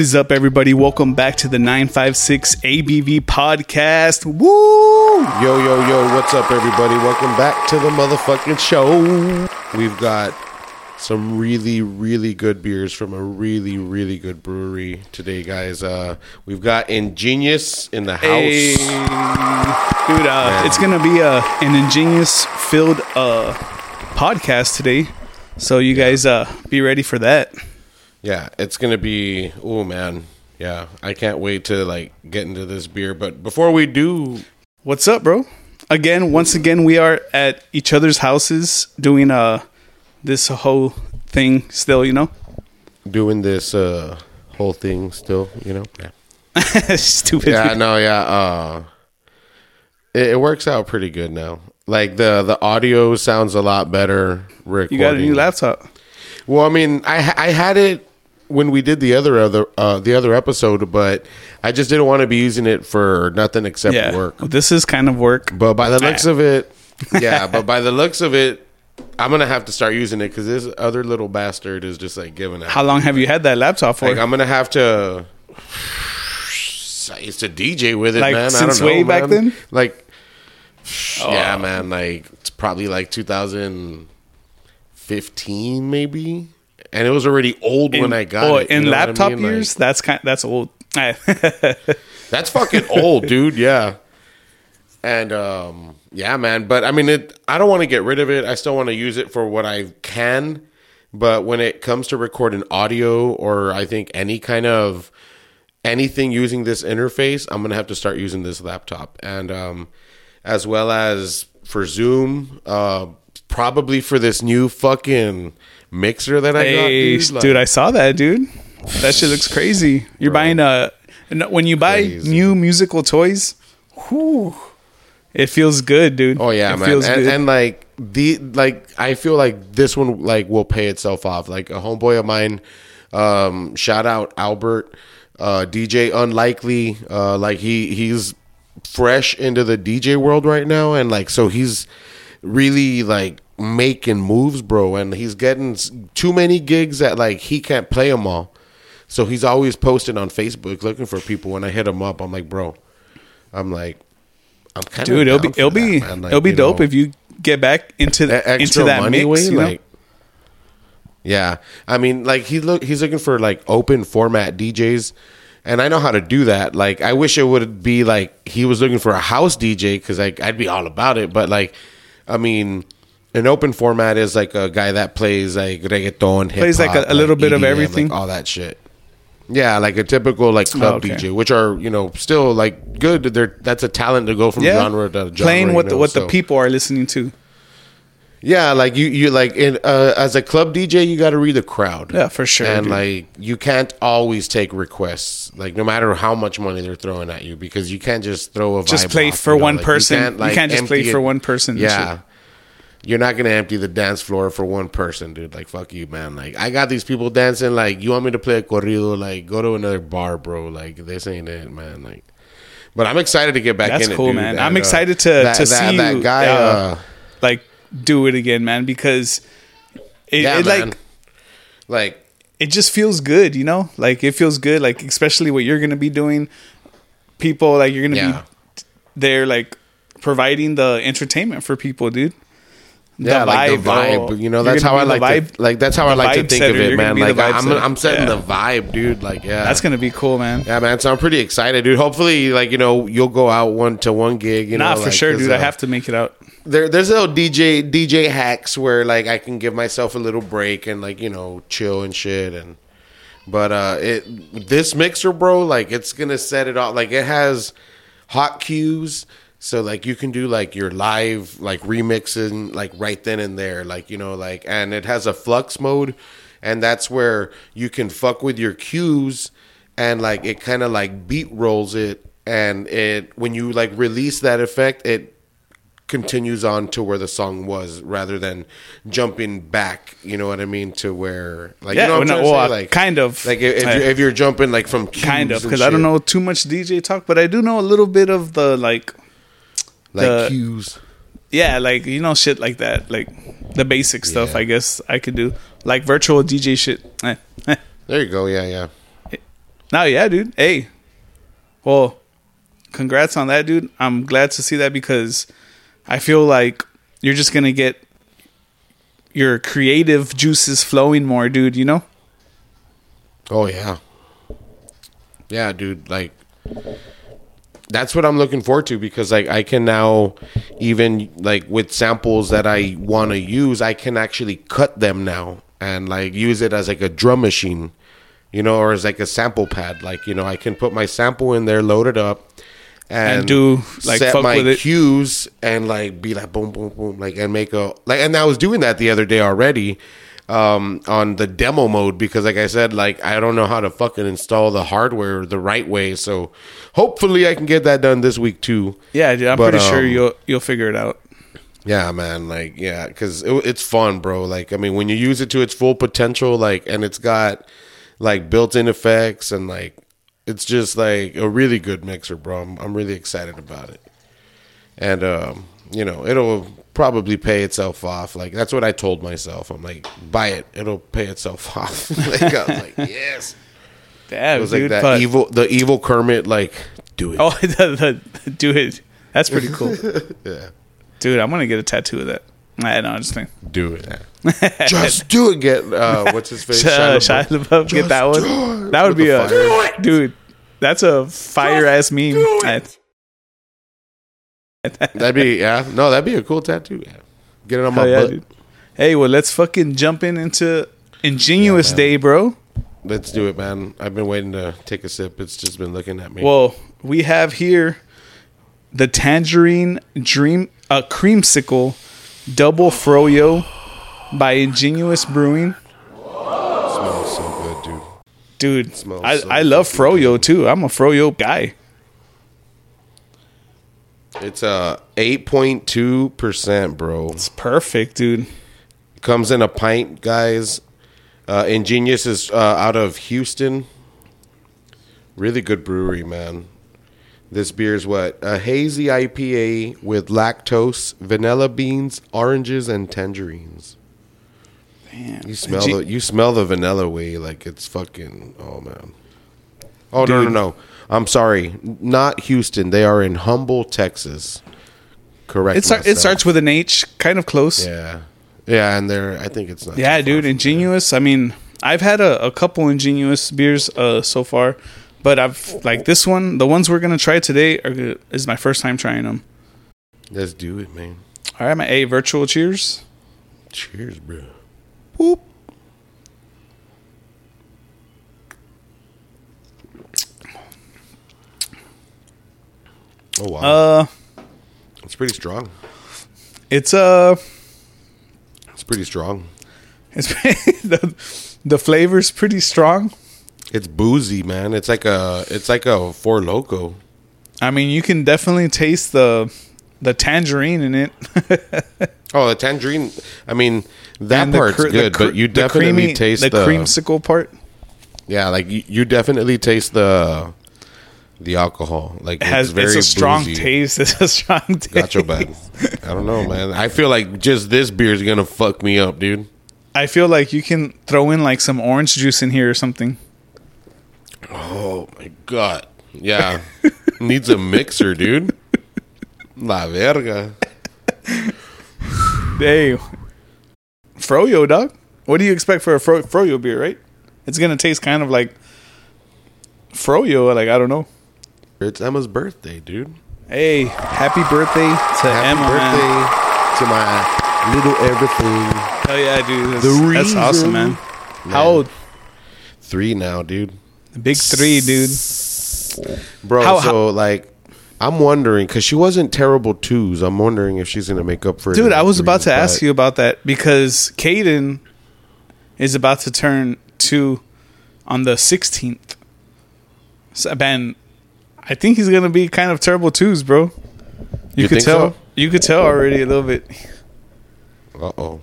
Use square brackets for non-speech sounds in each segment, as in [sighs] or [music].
What is up, everybody? Welcome back to the 956 ABV podcast. Woo! Yo, yo, yo, what's up, everybody? Welcome back to the motherfucking show. We've got some really, really good beers from a really, really good brewery today, guys. Uh, we've got Ingenious in the house. Hey, dude, uh, it's gonna be a an ingenious filled uh, podcast today, so you guys uh, be ready for that. Yeah, it's gonna be. Oh man, yeah, I can't wait to like get into this beer. But before we do, What's up, bro? Again, once again, we are at each other's houses doing uh this whole thing still. You know, doing this uh whole thing still, you know. Yeah. [laughs] stupid. yeah, no, yeah. Uh, it, it works out pretty good now. Like the the audio sounds a lot better. Recording. You got a new laptop. Well, I mean, I I had it when we did the other other uh, the other episode, but I just didn't want to be using it for nothing except Yeah, work. This is kind of work. But by the looks of it, [laughs] yeah. But by the looks of it, I'm gonna have to start using it because this other little bastard is just like giving out. How long have you had that laptop for? Like I'm gonna have to. [sighs] I used to DJ with it, Like, man. I since don't know, way back then? Like, yeah, Oh. man. Like it's probably like 2015, maybe. And it was already old when I got oh, it. in what I laptop mean? Like, years, that's kind. That's old. [laughs] that's fucking old, dude. Yeah. And um, yeah, man. But I mean, it. I don't want to get rid of it. I still want to use it for what I can. But when it comes to recording audio, or I think any kind of anything using this interface, I'm gonna have to start using this laptop, and um, as well as for Zoom, uh, probably for this new fucking mixer that I got, dude. Like, dude, I saw that, dude. That shit looks crazy. You're buying a when you buy Crazy. new musical toys, whew, it feels good, dude. Oh yeah, it man. feels And, good. and like the like I feel like this one like will pay itself off. Like a homeboy of mine, um, shout out Albert, uh, DJ Unlikely. Uh, like he he's fresh into the DJ world right now, and like so he's really like making moves, bro. And he's getting too many gigs that like he can't play them all. So he's always posting on Facebook looking for people. When I hit him up, I'm like, bro, I'm like, I'm kind dude, it'll be it'll be it'll be dope if you get back into that into that money mix. way, you know? like yeah i mean like he look he's looking for like open format djs and i know how to do that like i wish it would be like he was looking for a house dj because like i'd be all about it but like i mean an open format is like a guy that plays like reggaeton Plays, like, a- a little bit of everything? like, all that shit yeah like a typical like club Oh, okay. dj which are you know still like good they're that's a talent to go from yeah, genre to genre playing what you the, what so. the people are listening to. Yeah, like you, you like in uh, as a club DJ, you got to read the crowd. Yeah, for sure, And dude. like you can't always take requests, like no matter how much money they're throwing at you, because you can't just throw a Just play off, for you know? one Like, person. You can't just play empty for one person Yeah. You're not gonna empty the dance floor for one person, dude. Like fuck you, man. Like I got these people dancing. Like you want me to play a corrido? Like go to another bar, bro. Like this ain't it, man. Like, but I'm excited to get back That's in cool, it, dude. man. And, I'm uh, excited to that, to that, see that you, guy. uh, uh, like do it again, man, because it, yeah, it man. like like it just feels good, you know? Like it feels good, like especially what you're gonna be doing. People like you're gonna Yeah. be there, like providing the entertainment for people, dude. The yeah, like the bro. vibe. You know, that's how I like to like. That's how I like to think setter. of it, You're man. Like I'm. I'm setting Yeah. the vibe, dude. Like, yeah, That's gonna be cool, man. yeah, man. So I'm pretty excited, dude. Hopefully, like you know, you'll go out one to one gig. You nah, know, for like, sure, dude. I uh, have to make it out. There, there's little DJ DJ hacks where like I can give myself a little break and like you know chill and shit and. But uh, it this mixer, bro, like it's gonna set it off. Like it has hot cues, so like you can do like your live like remixing like right then and there, like you know, like and it has a flux mode, and that's where you can fuck with your cues, and like it kind of like beat rolls it, and it when you like release that effect, it continues on to where the song was rather than jumping back you know what i mean to where like Yeah, you know what I'm no, trying to well, say? like kind of. like if, if, you're, if you're jumping like from cues Kind of, because I don't know too much DJ talk, but I do know a little bit of the like, like the- cues yeah, like you know, shit like that, like the basic stuff. Yeah. I guess I could do like virtual DJ shit. Eh, [laughs] eh. there you go yeah yeah Now, yeah, dude. Hey, well, congrats on that, dude. I'm glad to see that because I feel like you're just gonna get your creative juices flowing more, dude. You know? Oh yeah. Yeah, dude, like that's what I'm looking forward to because like I can now even like with samples that I want to use, I can actually cut them now and like use it as like a drum machine, you know, or as like a sample pad. Like, you know, I can put my sample in there, load it up and, And do, like, set fuck my with it. cues and like be like boom boom boom like and make a like and I was doing that the other day already um on the demo mode because like I said like I don't know how to fucking install the hardware the right way so hopefully I can get that done this week too Yeah, dude. I'm But, pretty sure um, you'll you'll figure it out. yeah man like yeah cuz it, it's fun bro like I mean when you use it to its full potential like and it's got like built-in effects and like it's just like a really good mixer bro I'm, I'm really excited about it and um, you know it'll probably pay itself off. Like that's what I told myself. I'm like, buy it, it'll pay itself [laughs] off. like I was like, [laughs] yes. Yeah, It was dude. like that but- evil, the evil Kermit. Like, do it. Oh, [laughs] the, the, do it. That's pretty cool, yeah, dude. I'm gonna get a tattoo of that. I know. I'm just thinking. do it. Just do it. Get uh, what's his face? Shia, Shia LaBeouf. Get that one. That would be a fire. dude. That's a fire ass meme. [laughs] That'd be yeah. No, that'd be a cool tattoo. Yeah. Get it on my yeah, butt. dude. Hey, well, let's fucking jump in into Ingenious man. Day, bro. Let's do it, man. I've been waiting to take a sip. It's just been looking at me. Well, we have here the Tangerine Dream a uh, Creamsicle Double Froyo by Ingenious Brewing. smells so good, dude. Dude, Smells I, so I love Froyo too. I'm a Froyo guy. It's a eight point two percent, bro. It's perfect, dude. Comes in a pint, guys. Uh, Ingenious is uh, out of Houston. Really good brewery, man. This beer is what a hazy IPA with lactose, vanilla beans, oranges, and tangerines. Damn. You smell Ge- the you smell the vanilla way like it's fucking. Oh man. Oh no no no! I'm sorry, not Houston. They are in Humble, Texas. Correct. It, start, it starts with an H, kind of close. Yeah, Yeah, yeah, and they're. I think it's not. too dude. from Ingenious. I mean, I've had a, a couple Ingenious beers uh, so far, but I've like this one. The ones we're gonna try today are is my first time trying them. Let's do it, man. All right, my A virtual cheers. Cheers, bro. Whoop. Oh wow, Uh, it's pretty strong. it's uh, It's pretty strong. it's [laughs] the the flavor's pretty strong. It's boozy, man. It's like a. It's like a four loco. I mean, you can definitely taste the the tangerine in it. [laughs] Oh, the tangerine. I mean, that And part's the good, cre- but you the definitely creamy- taste the, the, creamsicle part. Yeah, like you, you definitely taste the the alcohol. Like It has [laughs] it's a strong boozy. taste. It's a strong taste. Gotcha, bad. I don't know, man. I feel like just this beer is gonna fuck me up, dude. I feel like you can throw in like some orange juice in here or something. Oh my god. Yeah. [laughs] Needs a mixer, dude. La verga. Hey, Froyo, dog. What do you expect for a Fro- Froyo beer, right? It's gonna taste kind of like Froyo. Like I don't know. It's Emma's birthday, dude. Hey, happy birthday to Happy Emma, birthday man. to my little everything. Hell yeah, dude. That's, that's awesome, reason- man. How old? Three now, dude. The big three, dude. Bro, How- so like I'm wondering because she wasn't terrible twos. I'm wondering if she's gonna make up for it. Dude, I was about to ask you about that because Caden is about to turn two on the 16th. So, man, I think he's gonna be kind of terrible twos, bro. You, You could tell. so? You could tell already a little bit. Uh oh.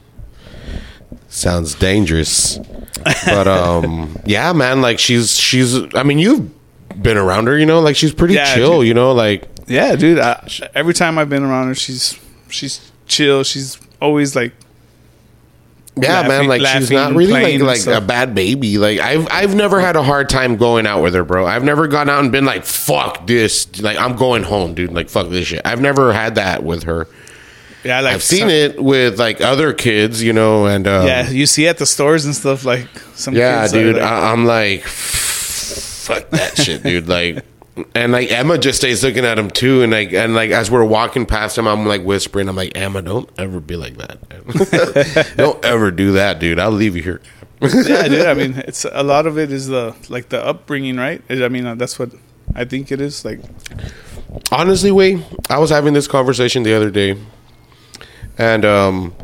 Sounds dangerous. but um [laughs] yeah, man, like she's she's I mean, you've been around her, you know, like she's pretty Yeah, chill, dude. you know, like Yeah, dude. I, every time I've been around her, she's she's chill. She's always like Yeah, laughing- man, like she's not really like like a bad baby. Like I've I've never had a hard time going out with her, bro. I've never gone out and been like, "Fuck this!" Like I'm going home, dude. Like fuck this shit. I've never had that with her. yeah, like I've seen some- it with like other kids, you know, and um, Yeah, you see at the stores and stuff like some. yeah, kids dude. like- I, I'm like, fuck that shit, dude. Like, and like Emma just stays looking at him too, and like and like as we're walking past him, I'm like whispering, I'm like, Emma, don't ever be like that. [laughs] don't ever do that, dude. I'll leave you here. yeah, dude. I mean, it's a lot of it is the like the upbringing, right? I mean, uh, that's what I think it is. Like, Honestly, Way, I was having this conversation the other day, and um,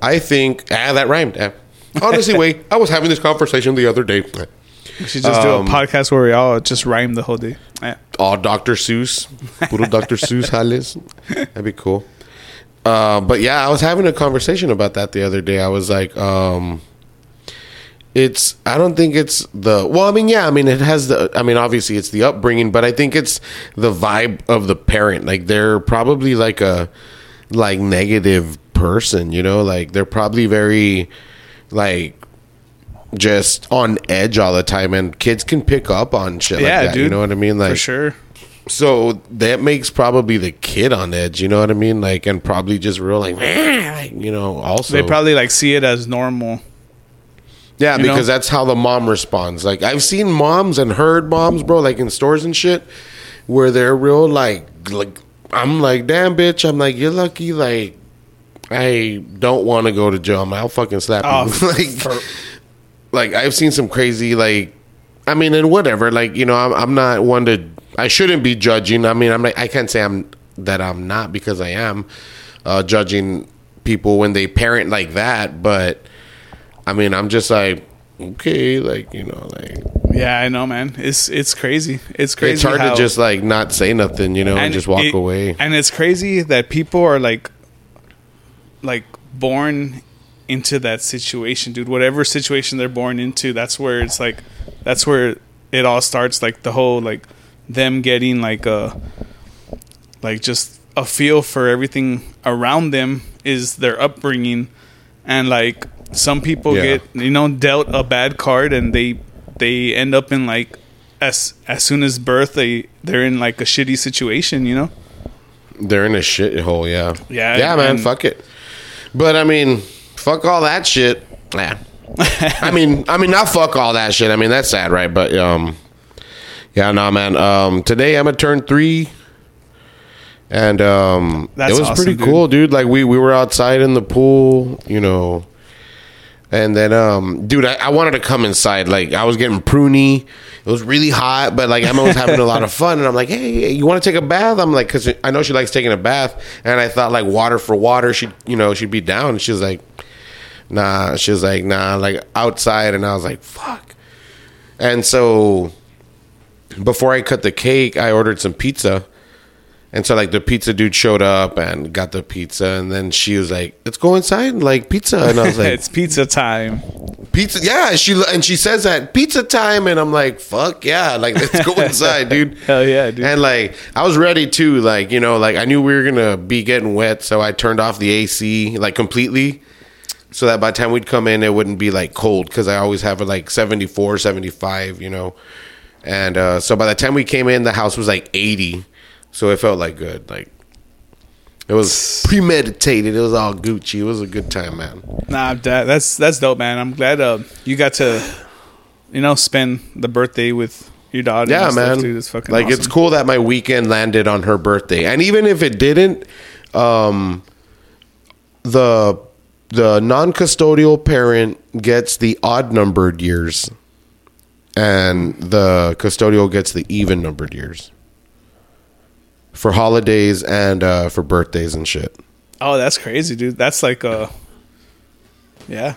I think ah, that rhymed. ah. Honestly, Way, I was having this conversation the other day. We should just do Um, a podcast where we all just rhyme the whole day. Yeah. all Dr. Seuss, puro Dr. Seuss jales. That'd be cool. Uh, but yeah, I was having a conversation about that the other day. I was like, um, it's, I don't think it's the, well, I mean, yeah, I mean, it has the, I mean, obviously it's the upbringing, but I think it's the vibe of the parent. Like they're probably like a, like negative person, you know, like they're probably very, like, just on edge all the time, and kids can pick up on shit Yeah, like that. You know what I mean? Like, For sure. so that makes probably the kid on edge, you know what I mean? Like, and probably just real like, like, you know, also. They probably like see it as normal. yeah, you know? because that's how the mom responds. Like, I've seen moms and heard moms, bro, like in stores and shit, where they're real like, like, I'm like, damn, bitch. I'm like, you're lucky. Like, I don't want to go to jail. I'm like, I'll fucking slap Oh, you. [laughs] like, for- like I've seen some crazy like I mean and whatever like you know I'm, I'm not one to I shouldn't be judging I mean I'm not, I can't say I'm that I'm not because I am uh, judging people when they parent like that but I mean I'm just like okay like you know like Yeah, I know, man. It's it's crazy. It's crazy. it's hard how- to just like not say nothing you know and, just walk it- away And it's crazy that people are like, like born into that situation, dude. Whatever situation they're born into, that's where it's like, that's where it all starts. Like the whole like them getting like a, like just a feel for everything around them is their upbringing, and like some people Yeah. get you know dealt a bad card and they they end up in like as as soon as birth they they're in like a shitty situation you know They're in a shithole, yeah. Yeah, Yeah, man, fuck it. But I mean, fuck all that shit. Nah. I mean, I mean, not fuck all that shit. I mean, that's sad, right? But um, yeah, nah, man. Um, today I'm gonna turn three, and um, That's it was awesome, pretty dude. cool, dude. Like we we were outside in the pool, you know. And then, um, dude, I, I wanted to come inside. Like, I was getting pruny. It was really hot, but like Emma was having a lot of [laughs] fun. And I'm like, hey, you want to take a bath? I'm like, because I know she likes taking a bath. And I thought, like, water for water, she'd, you know, she'd be down. And she was like, nah. She was like, nah, like outside. And I was like, fuck. And so before I cut the cake, I ordered some pizza. And so like the pizza dude showed up and got the pizza and then she was like, "Let's go inside like pizza." And I was like, [laughs] it's pizza time pizza yeah she and she says that pizza time and i'm like fuck yeah like let's go [laughs] inside dude Hell yeah, dude. and like i was ready too like you know like i knew we were gonna be getting wet so i turned off the ac like completely so that by the time we'd come in it wouldn't be like cold because i always have it like 74 75 you know? And uh so by the time we came in the house was like 80 so it felt like good like it was premeditated it was all gucci it was a good time man. Nah that, that's that's dope man i'm glad uh you got to you know spend the birthday with your daughter yeah man. dude it's fucking like it's cool that my weekend landed on her birthday and even if it didn't um the the non-custodial parent gets the odd numbered years and the custodial gets the even numbered years for holidays and uh for birthdays and shit. Oh that's crazy dude. That's like uh yeah.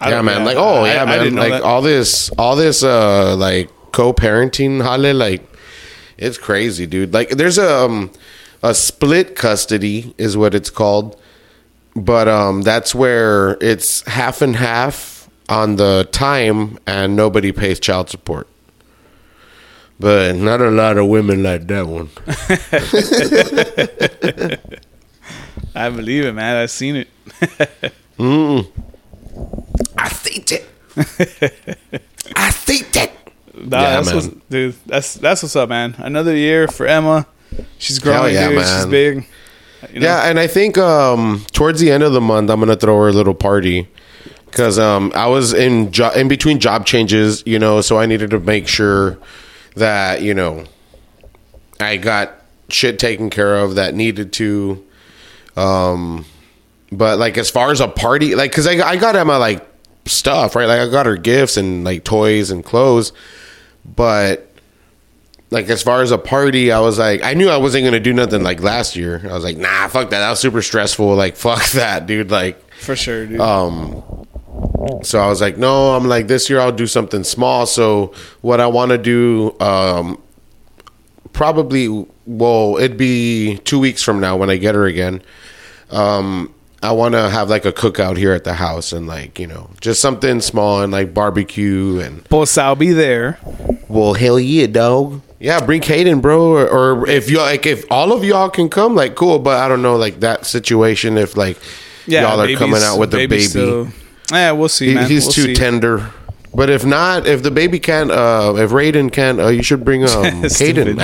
I yeah man. like oh I- yeah I man. like that. all this all this uh like co-parenting hale like it's crazy dude. Like there's a um, a split custody is what it's called but um that's where it's half and half on the time and nobody pays child support but not a lot of women like that one [laughs] i believe it man i've seen it [laughs] Mm. I think it. I think it. Nah, Yeah, that's man. what's, dude. That's that's what's up, man. Another year for Emma. She's growing, yeah, dude. man. She's big. Know? Yeah, and I think um, towards the end of the month, I'm gonna throw her a little party because um, I was in jo- in between job changes, you know, so I needed to make sure that you know I got shit taken care of that needed to. Um, but like as far as a party, like because I I got Emma like stuff right, like I got her gifts and like toys and clothes, but like as far as a party, I was like, I knew I wasn't gonna do nothing like last year. I was like, nah, fuck that. That was super stressful. Like, [laughs] fuck that, dude. Like, for sure, dude. um, so I was like, no, I'm like, this year I'll do something small. So what I want to do, um, probably, well, it'd be two weeks from now when I get her again. Um, I want to have like a cookout here at the house and like, you know, just something small and like barbecue and Boss, I'll be there. well, hell yeah, dog. Yeah, bring Caden, bro. Or, or if you like, if all of y'all can come, like, cool. But I don't know, like that situation. If like Yeah, y'all are coming out with the baby, still- yeah, we'll see, he- man. he's We'll too see. tender. But if not, if the baby can't, uh, if Raiden can't, uh, you should bring um, [laughs] Caden.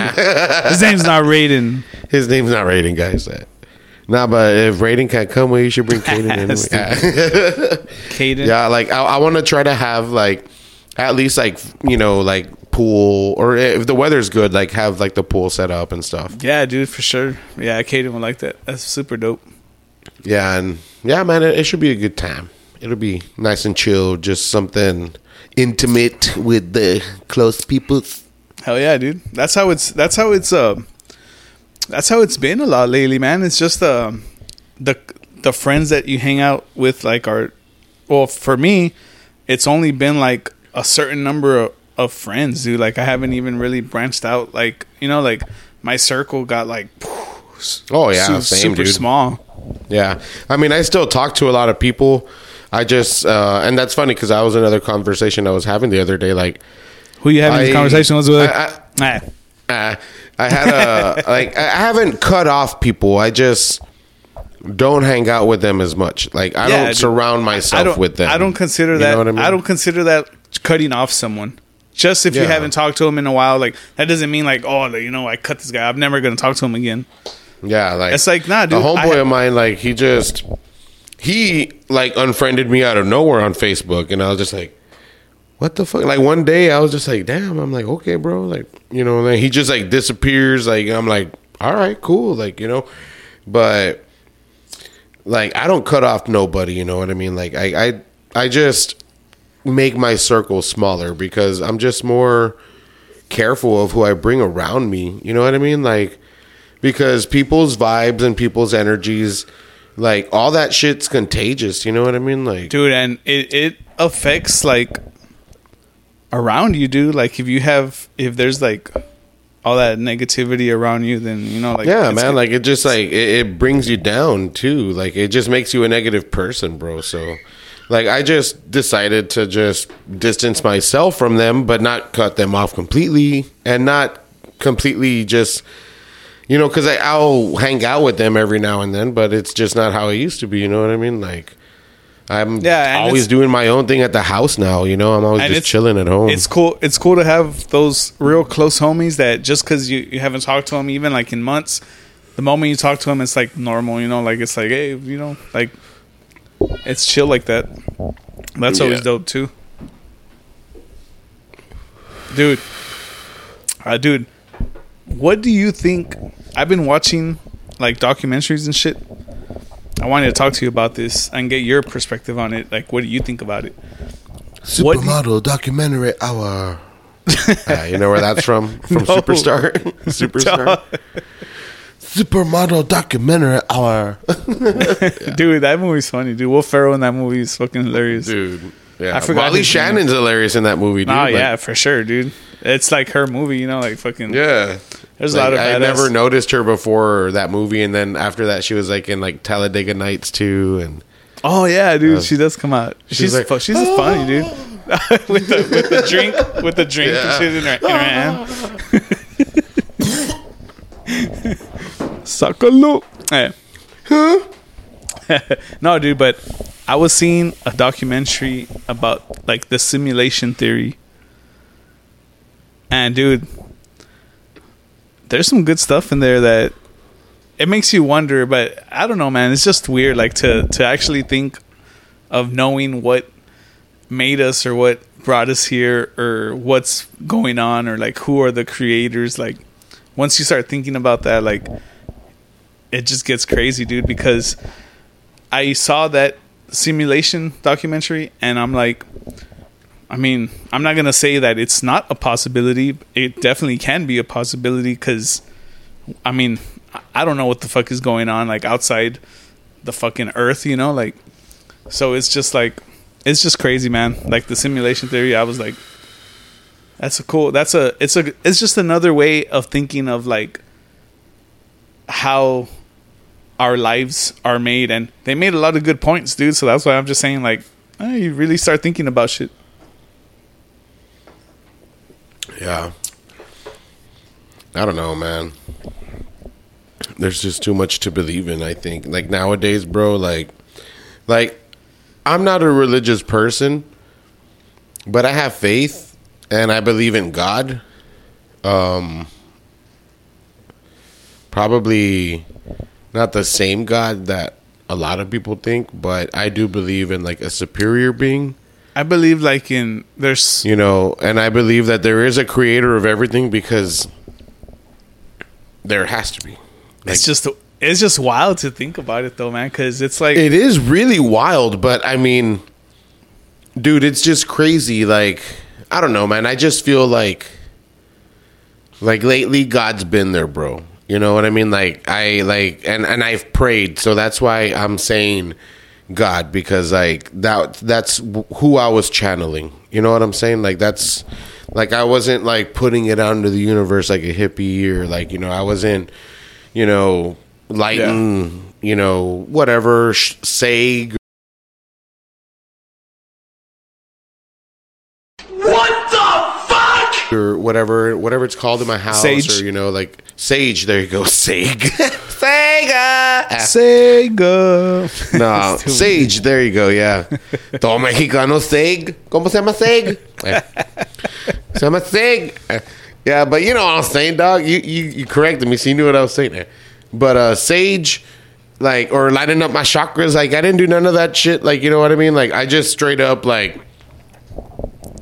His name's not Raiden. [laughs] His name's not Raiden, guys. Nah, but if Raiden can't come, well, you should bring Caden [laughs] anyway. Caden. Yeah, like I, I want to try to have like at least like you know like pool or if the weather's good, like have like the pool set up and stuff. Yeah, dude, for sure. Yeah, Caden would like that. That's super dope. Yeah, and yeah, man, it, it should be a good time. It'll be nice and chill, just something intimate with the close people. Hell yeah, dude. That's how it's. That's how it's. Uh, that's how it's been a lot lately, man. It's just um, the the friends that you hang out with, like are. Well, for me, it's only been like a certain number of, of friends, dude. Like I haven't even really branched out. Like you know, like my circle got like. Oh yeah, su- same super dude. small. Yeah, I mean, I still talk to a lot of people. I just, uh, and that's funny because I was another conversation I was having the other day. Like, Who you having this I- conversation with? I- Ah. uh, I had a [laughs] like, I haven't cut off people. I just don't hang out with them as much. Like, I Yeah, don't dude. surround I myself with them. I don't consider You that. know I, what I mean? don't consider that cutting off someone. Just if you haven't talked to him in a while, like that doesn't mean like oh, you know, I cut this guy. I'm never gonna talk to him again. Yeah, like It's like, nah, dude, A homeboy I- of mine, like he just he like unfriended me out of nowhere on Facebook, and I was just like, "What the fuck?" Like one day, I was just like, "Damn!" I'm like, "Okay, bro," like you know. Then he just like disappears. Like I'm like, "All right, cool," like you know. But like I don't cut off nobody. You know what I mean? Like I I I just make my circle smaller because I'm just more careful of who I bring around me. You know what I mean? Like because people's vibes and people's energies, like all that shit's contagious. You know what I mean? Like, dude, and it it affects like around you, dude. Like if you have if there's like all that negativity around you, then you know, like yeah, man. Like it just like it, it brings you down too. Like it just makes you a negative person, bro. So. Like I just decided to just distance myself from them, but not cut them off completely, and not completely just, you know, because I'll hang out with them every now and then, but it's just not how it used to be. You know what I mean? Like I'm Yeah, always doing my own thing at the house now. You know, I'm always just chilling at home. It's cool. It's cool to have those real close homies that just because you, you haven't talked to them even like in months, the moment you talk to them, it's like normal. You know, like it's like hey, you know, like it's chill like that. That's always Yeah. dope too, dude. Uh, dude, what do you think? I've been watching like documentaries and shit. I wanted to talk to you about this and get your perspective on it. Like, what do you think about it? what do you- Supermodel documentary hour. [laughs] Ah, you know where that's from? From No. Superstar. [laughs] Superstar. Supermodel documentary hour. [laughs] dude, that movie's funny, dude. Will Ferrell in that movie is fucking hilarious. Dude. Yeah. I forgot Molly his name. Shannon's hilarious in that movie, dude. Oh Like, yeah, for sure, dude. It's like her movie, you know, like fucking. Yeah. There's a lot of I badass- never noticed her before that movie, and then after that, she was like in like Talladega Nights too, and Oh yeah, dude. Uh, she does come out. She's she's she's, like, she's just funny, dude. Ah. [laughs] with the with the drink, with the drink and Yeah. shit in her, in her hand. [laughs] Suck a look. Hey. no, dude, but I was seeing a documentary about like the simulation theory. And dude, there's some good stuff in there that it makes you wonder, but I don't know, man. It's just weird like to to actually think of knowing what made us or what brought us here or what's going on or like who are the creators like once you start thinking about that like it just gets crazy dude because i saw that simulation documentary and i'm like i mean i'm not gonna say that it's not a possibility it definitely can be a possibility because i mean i don't know what the fuck is going on like outside the fucking earth you know like so it's just like it's just crazy, man. Like the simulation theory, I was like, that's a cool. That's a. It's a. It's just another way of thinking of like how our lives are made, and they made a lot of good points, dude. So that's why I'm just saying, like, eh, you really start thinking about shit. Yeah. I don't know, man. There's just too much to believe in, I think. Like nowadays, bro, like like I'm not a religious person, but I have faith and I believe in God. Um probably not the same God that a lot of people think, but I do believe in like a superior being. I believe like in there's you know, and I believe that there is a creator of everything because there has to be. Like, it's just it's just wild to think about it though, man, because it's like it is really wild, but I mean, dude, it's just crazy. Like, I don't know, man. I just feel like, like lately, God's been there, bro. You know what I mean? Like, I like, and and I've prayed, so that's why I'm saying God because like that that's who I was channeling. You know what I'm saying? Like that's like I wasn't like putting it out into the universe like a hippie or like you know I wasn't you know lighting yeah. you know whatever sag what the fuck or whatever whatever it's called in my house sage. or you know like sage there you go [laughs] sag Sega! Sega. No [laughs] sage there you go yeah. [laughs] Todo mexicano sag como se llama sag se llama sag yeah but you know what I'm saying dog. You you, you corrected me so you knew what I was saying there but uh sage like or lighting up my chakras like I didn't do none of that shit like you know what I mean? Like I just straight up like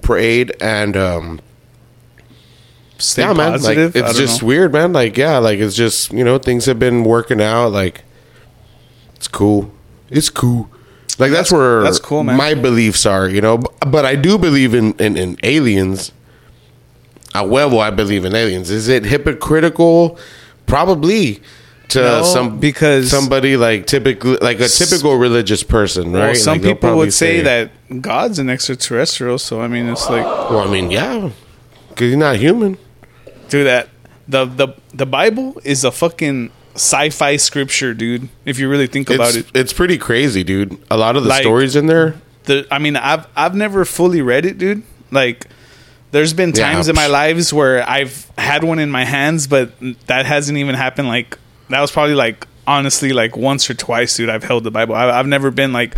prayed and um Stay yeah, man. positive. Like it's just know. weird, man. Like yeah, like it's just you know things have been working out. Like it's cool. It's cool. Like that's, That's- where that's cool, man. my beliefs are. You know, B- but I do believe in in, in aliens. Uh, a huevo, I believe in aliens. Is it hypocritical? Probably to No, some because- somebody like typically like a typical religious person, right? Well, some Like, people would say, that God's an extraterrestrial. So I mean, it's like, Well, I mean, yeah, because you're not human. Dude, that the the the Bible is a fucking sci-fi scripture, dude. If you really think about It's, it, it's pretty crazy, dude. A lot of the Like- stories in there. the I mean, I've I've never fully read it, dude. Like, there's been Yeah, times in my lives where I've had one in my hands, but that hasn't even happened. Like, that was probably like honestly like once or twice, dude. I've held the Bible. I, I've never been like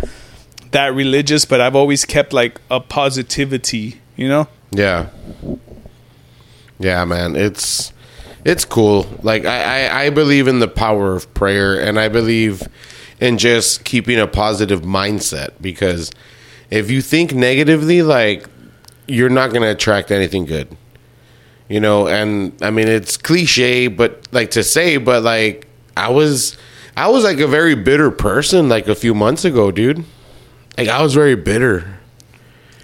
that religious, but I've always kept like a positivity, you know. Yeah. Yeah, man. It's it's cool. Like I, I, I believe in the power of prayer and I believe in just keeping a positive mindset because if you think negatively, like you're not gonna attract anything good. You know, and I mean it's cliche, but like to say, but like I was I was like a very bitter person like a few months ago, dude. Like I was very bitter.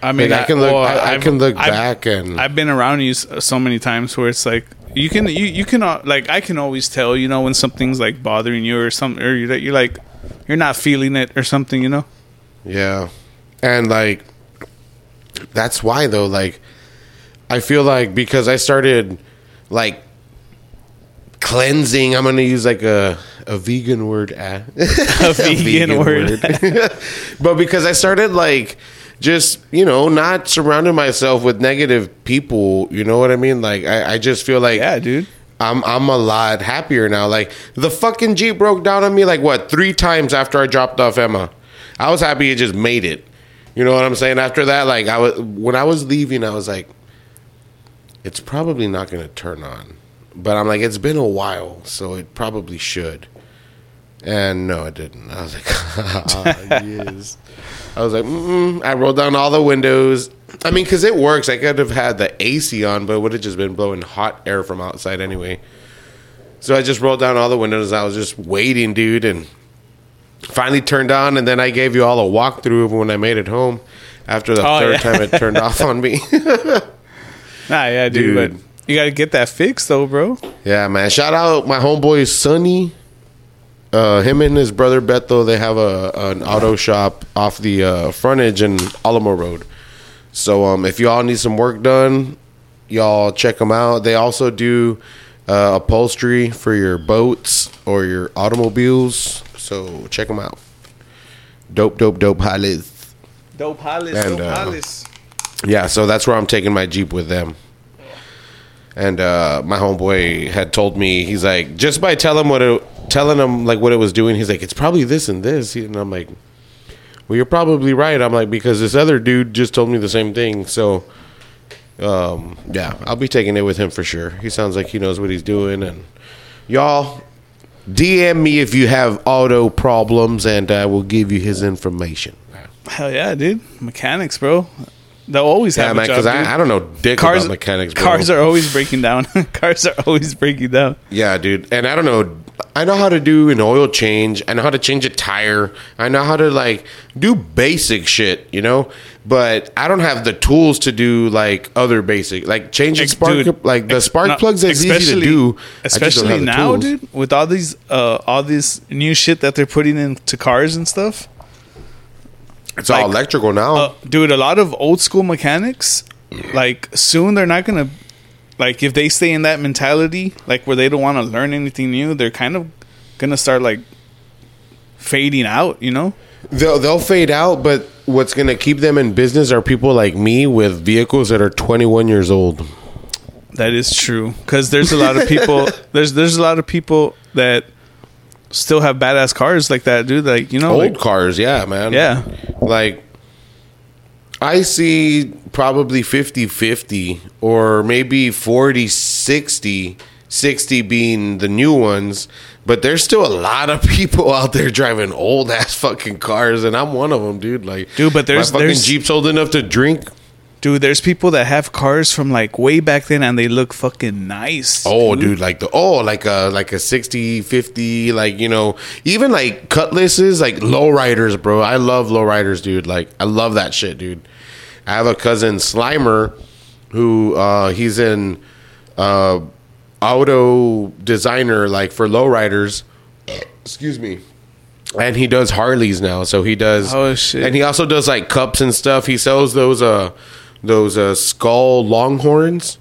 I mean, Like, I can look- I- I can look I've- back and- I've been around you so many times where it's like you can you you can uh, like I can always tell you know when something's like bothering you or something or you're, you're like you're not feeling it or something you know. Yeah. And like that's why though like I feel like because I started like cleansing, I'm going to use like a a vegan word ah. [laughs] A vegan word. [laughs] but because I started like just, you know, not surrounding myself with negative people, you know what I mean? Like I, I just feel like Yeah, dude. I'm I'm a lot happier now. Like the fucking Jeep broke down on me like what three times after I dropped off Emma. I was happy it just made it. You know what I'm saying? After that, like I was when I was leaving, I was like, it's probably not going to turn on. But I'm like, it's been a while, so it probably should. And no, it didn't. I was like, [laughs] yes. I was like, mm I rolled down all the windows. I mean, because it works. I could have had the AC on, but it would have just been blowing hot air from outside anyway. So I just rolled down all the windows. I was just waiting, dude, and finally turned on. And then I gave you all a walkthrough of when I made it home after the Oh, third yeah. time it turned off on me. [laughs] Nah, yeah, dude, Dude. but you gotta get that fixed though, bro. Yeah, man. Shout out my homeboy Sonny. Uh, him and his brother Beto, they have a an auto shop off the uh, frontage in Alamo Road. So um, if y'all need some work done, y'all check them out. They also do uh, upholstery for your boats or your automobiles. So check them out. Dope, dope, dope. Highlights. Dope Hollis, And, dope uh, Hollis. Yeah, so that's where I'm taking my Jeep with them. And uh, my homeboy had told me, he's like, just by telling what it, telling him like what it was doing, he's like, it's probably this and this. And I'm like, well, you're probably right. I'm like, because this other dude just told me the same thing. So, um, yeah, I'll be taking it with him for sure. He sounds like he knows what he's doing. And y'all, DM me if you have auto problems, and I will give you his information. Hell yeah, dude. Mechanics, bro. They'll always Yeah, have man, a job. because. I, I don't know dick cars, about mechanics. Bro. cars are always breaking down. [laughs] cars are always breaking down. Yeah, dude. And I don't know. I know how to do an oil change. I know how to change a tire. I know how to like do basic shit, you know. But I don't have the tools to do like other basic, like changing Ex- spark, dude, like the ex- spark no, plugs. Is easy to do. I just don't Especially now, tools. dude, with all these uh all this new shit that they're putting into cars and stuff. It's all electrical now. Uh, dude, a lot of old school mechanics, like soon they're not gonna, like if they stay in that mentality, like where they don't want to learn anything new, they're kind of gonna start like fading out. You know? they'll they'll fade out, but what's gonna keep them in business are people like me with vehicles that are 21 years old. That is true because there's a lot of people. [laughs] there's there's a lot of people that still have badass cars like that, dude. Like you know, Old like, cars, yeah, man. yeah, like I see probably 50-50 or maybe 40-60, 60 being the new ones, but there's still a lot of [laughs] people out there driving old ass fucking cars and I'm one of them, dude. Like Dude, but there's- my fucking there's- Jeep's old enough to drink. Dude. There's people that have cars from like way back then, and they look fucking nice. Oh, dude, like the oh, like a like a 60, 50, like you know, even like cutlasses, like lowriders, bro. I love lowriders, dude. Like I love that shit, dude. I have a cousin Slimer, who uh, he's in uh, auto designer, like for lowriders. Excuse me. And he does Harleys now, so he does. Oh, shit. And he also does like cups and stuff. He sells those uh those uh skull longhorns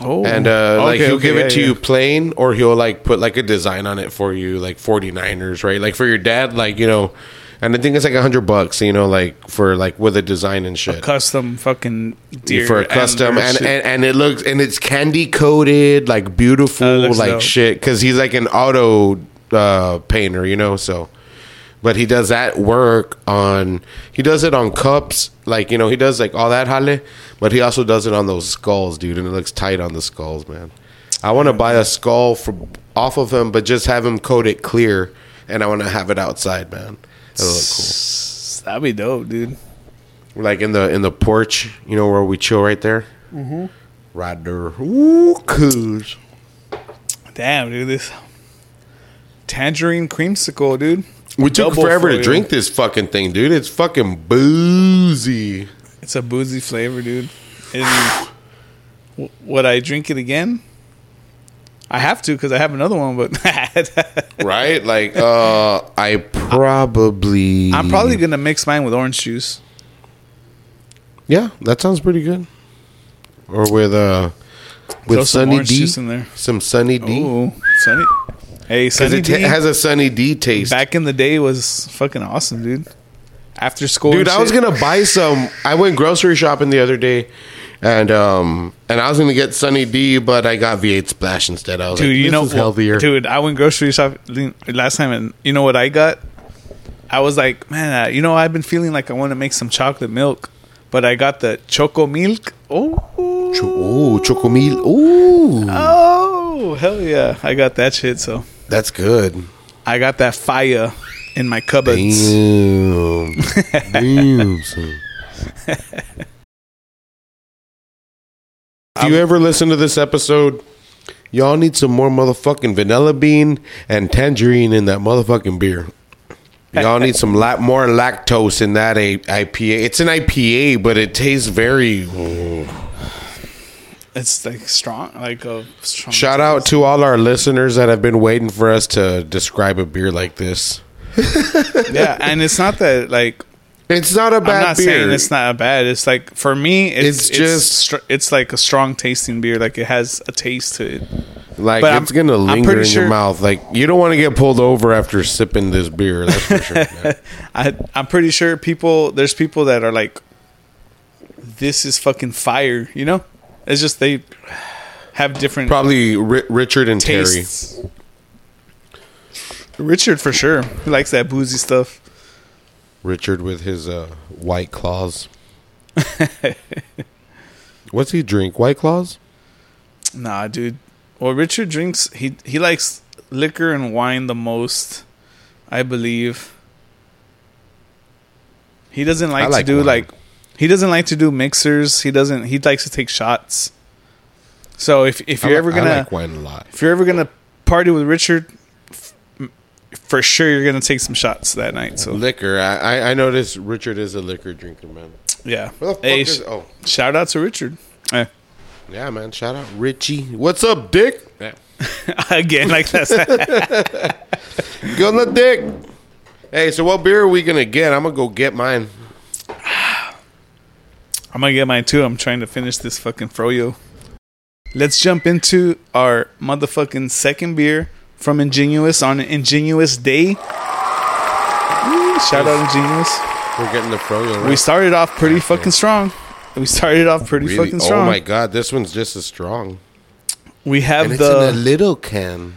Oh, and uh, like he'll okay, give it to yeah. you plain, or he'll like put like a design on it for you, like 49ers, right? Like for your dad, like you know, and I think it's like a hundred bucks, you know, like for like with a design and shit custom fucking deer for a custom, and, and and it looks and it's candy coated, like beautiful, looks like dope. shit, because he's like an auto uh, painter, you know, so. But he does that work on. He does it on cups, like you know. He does like all that hale, but he also does it on those skulls, dude, and it looks tight on the skulls, man. I want to buy a skull from off of him, but just have him coat it clear, and I want to have it outside, man. That'll look cool. That'd be dope, dude. Like in the in the porch, you know, where we chill right there. Mm-hmm. Right there. Ooh, cuz. Damn, dude, this tangerine creamsicle, dude. We took Double forever to foil. drink this fucking thing, dude. It's fucking boozy. It's a boozy flavor, dude. And w- would I drink it again? I have to because I have another one, but [laughs] Right? Like, uh, I probably. I'm probably gonna mix mine with orange juice. Yeah, that sounds pretty good. Or with, uh, with some Sunny orange D. juice in there. Some Sunny D. Ooh, Sunny. Hey, Sunny it D. ta- has a Sunny D taste. back in the day was fucking awesome, dude. After school, Dude, and I was shit. gonna buy some. I went grocery shopping the other day, and um, and I was gonna get Sunny D, but I got V8 Splash instead. I was Dude, like, you know, is healthier. Dude, I went grocery shopping last time, and you know what I got? I was like, man, uh, you know, I've been feeling like I want to make some chocolate milk, but I got the choco milk. Oh, Ooh, chocomil. Ooh, oh, hell yeah! I got that shit. So that's good. I got that fire in my cupboards. Damn. [laughs] Damn, son. If you ever listen to this episode, y'all need some more motherfucking vanilla bean and tangerine in that motherfucking beer. Y'all need some la- more lactose in that a- IPA. It's an IPA, but it tastes very. It's like strong, like a strong. Shout out to all our listeners that have been waiting for us to describe a beer like this. [laughs] yeah, and it's not that like It's not a I'm not beer. saying it's not a bad. It's like for me, it's, It's it's just- str- it's like a strong tasting beer. Like it has a taste to it. Like But I'm- it's gonna linger in pretty your mouth. Like you don't want to get pulled over after sipping this beer. That's for sure. [laughs] I I'm pretty sure people there's people that are like, this is fucking fire. You know, it's just they have different Probably Ri- Richard and Terry. Richard for sure. He likes that boozy stuff. Richard with his uh, white claws. [laughs] What's he drink? White claws? Nah, dude. Well, Richard drinks. He he likes liquor and wine the most, I believe. He doesn't like, like to do wine. like. He doesn't like to do mixers. He doesn't. He likes to take shots. So if if you're li- ever gonna like wine a lot. if you're ever gonna party with Richard, f- m- for sure you're gonna take some shots that night. So Liquor. I, I I noticed Richard is a liquor drinker, man. yeah. Where the fuck Hey, is? Oh, shout out to Richard. Eh. yeah, man. Shout out Richie. What's up, Dick? Yeah. [laughs] Again, like that's Go on the dick. Hey, so what beer are we gonna get? I'm gonna go get mine. I'm gonna get mine too. I'm trying to finish this fucking froyo. Let's jump into our motherfucking second beer from Ingenious on an Ingenious Day. Shout out Ingenious. We're getting the froyo. Right? We started off pretty fucking strong. We started off pretty Really? fucking oh strong. Oh my god, this one's just as strong. we have And it's in a the little can.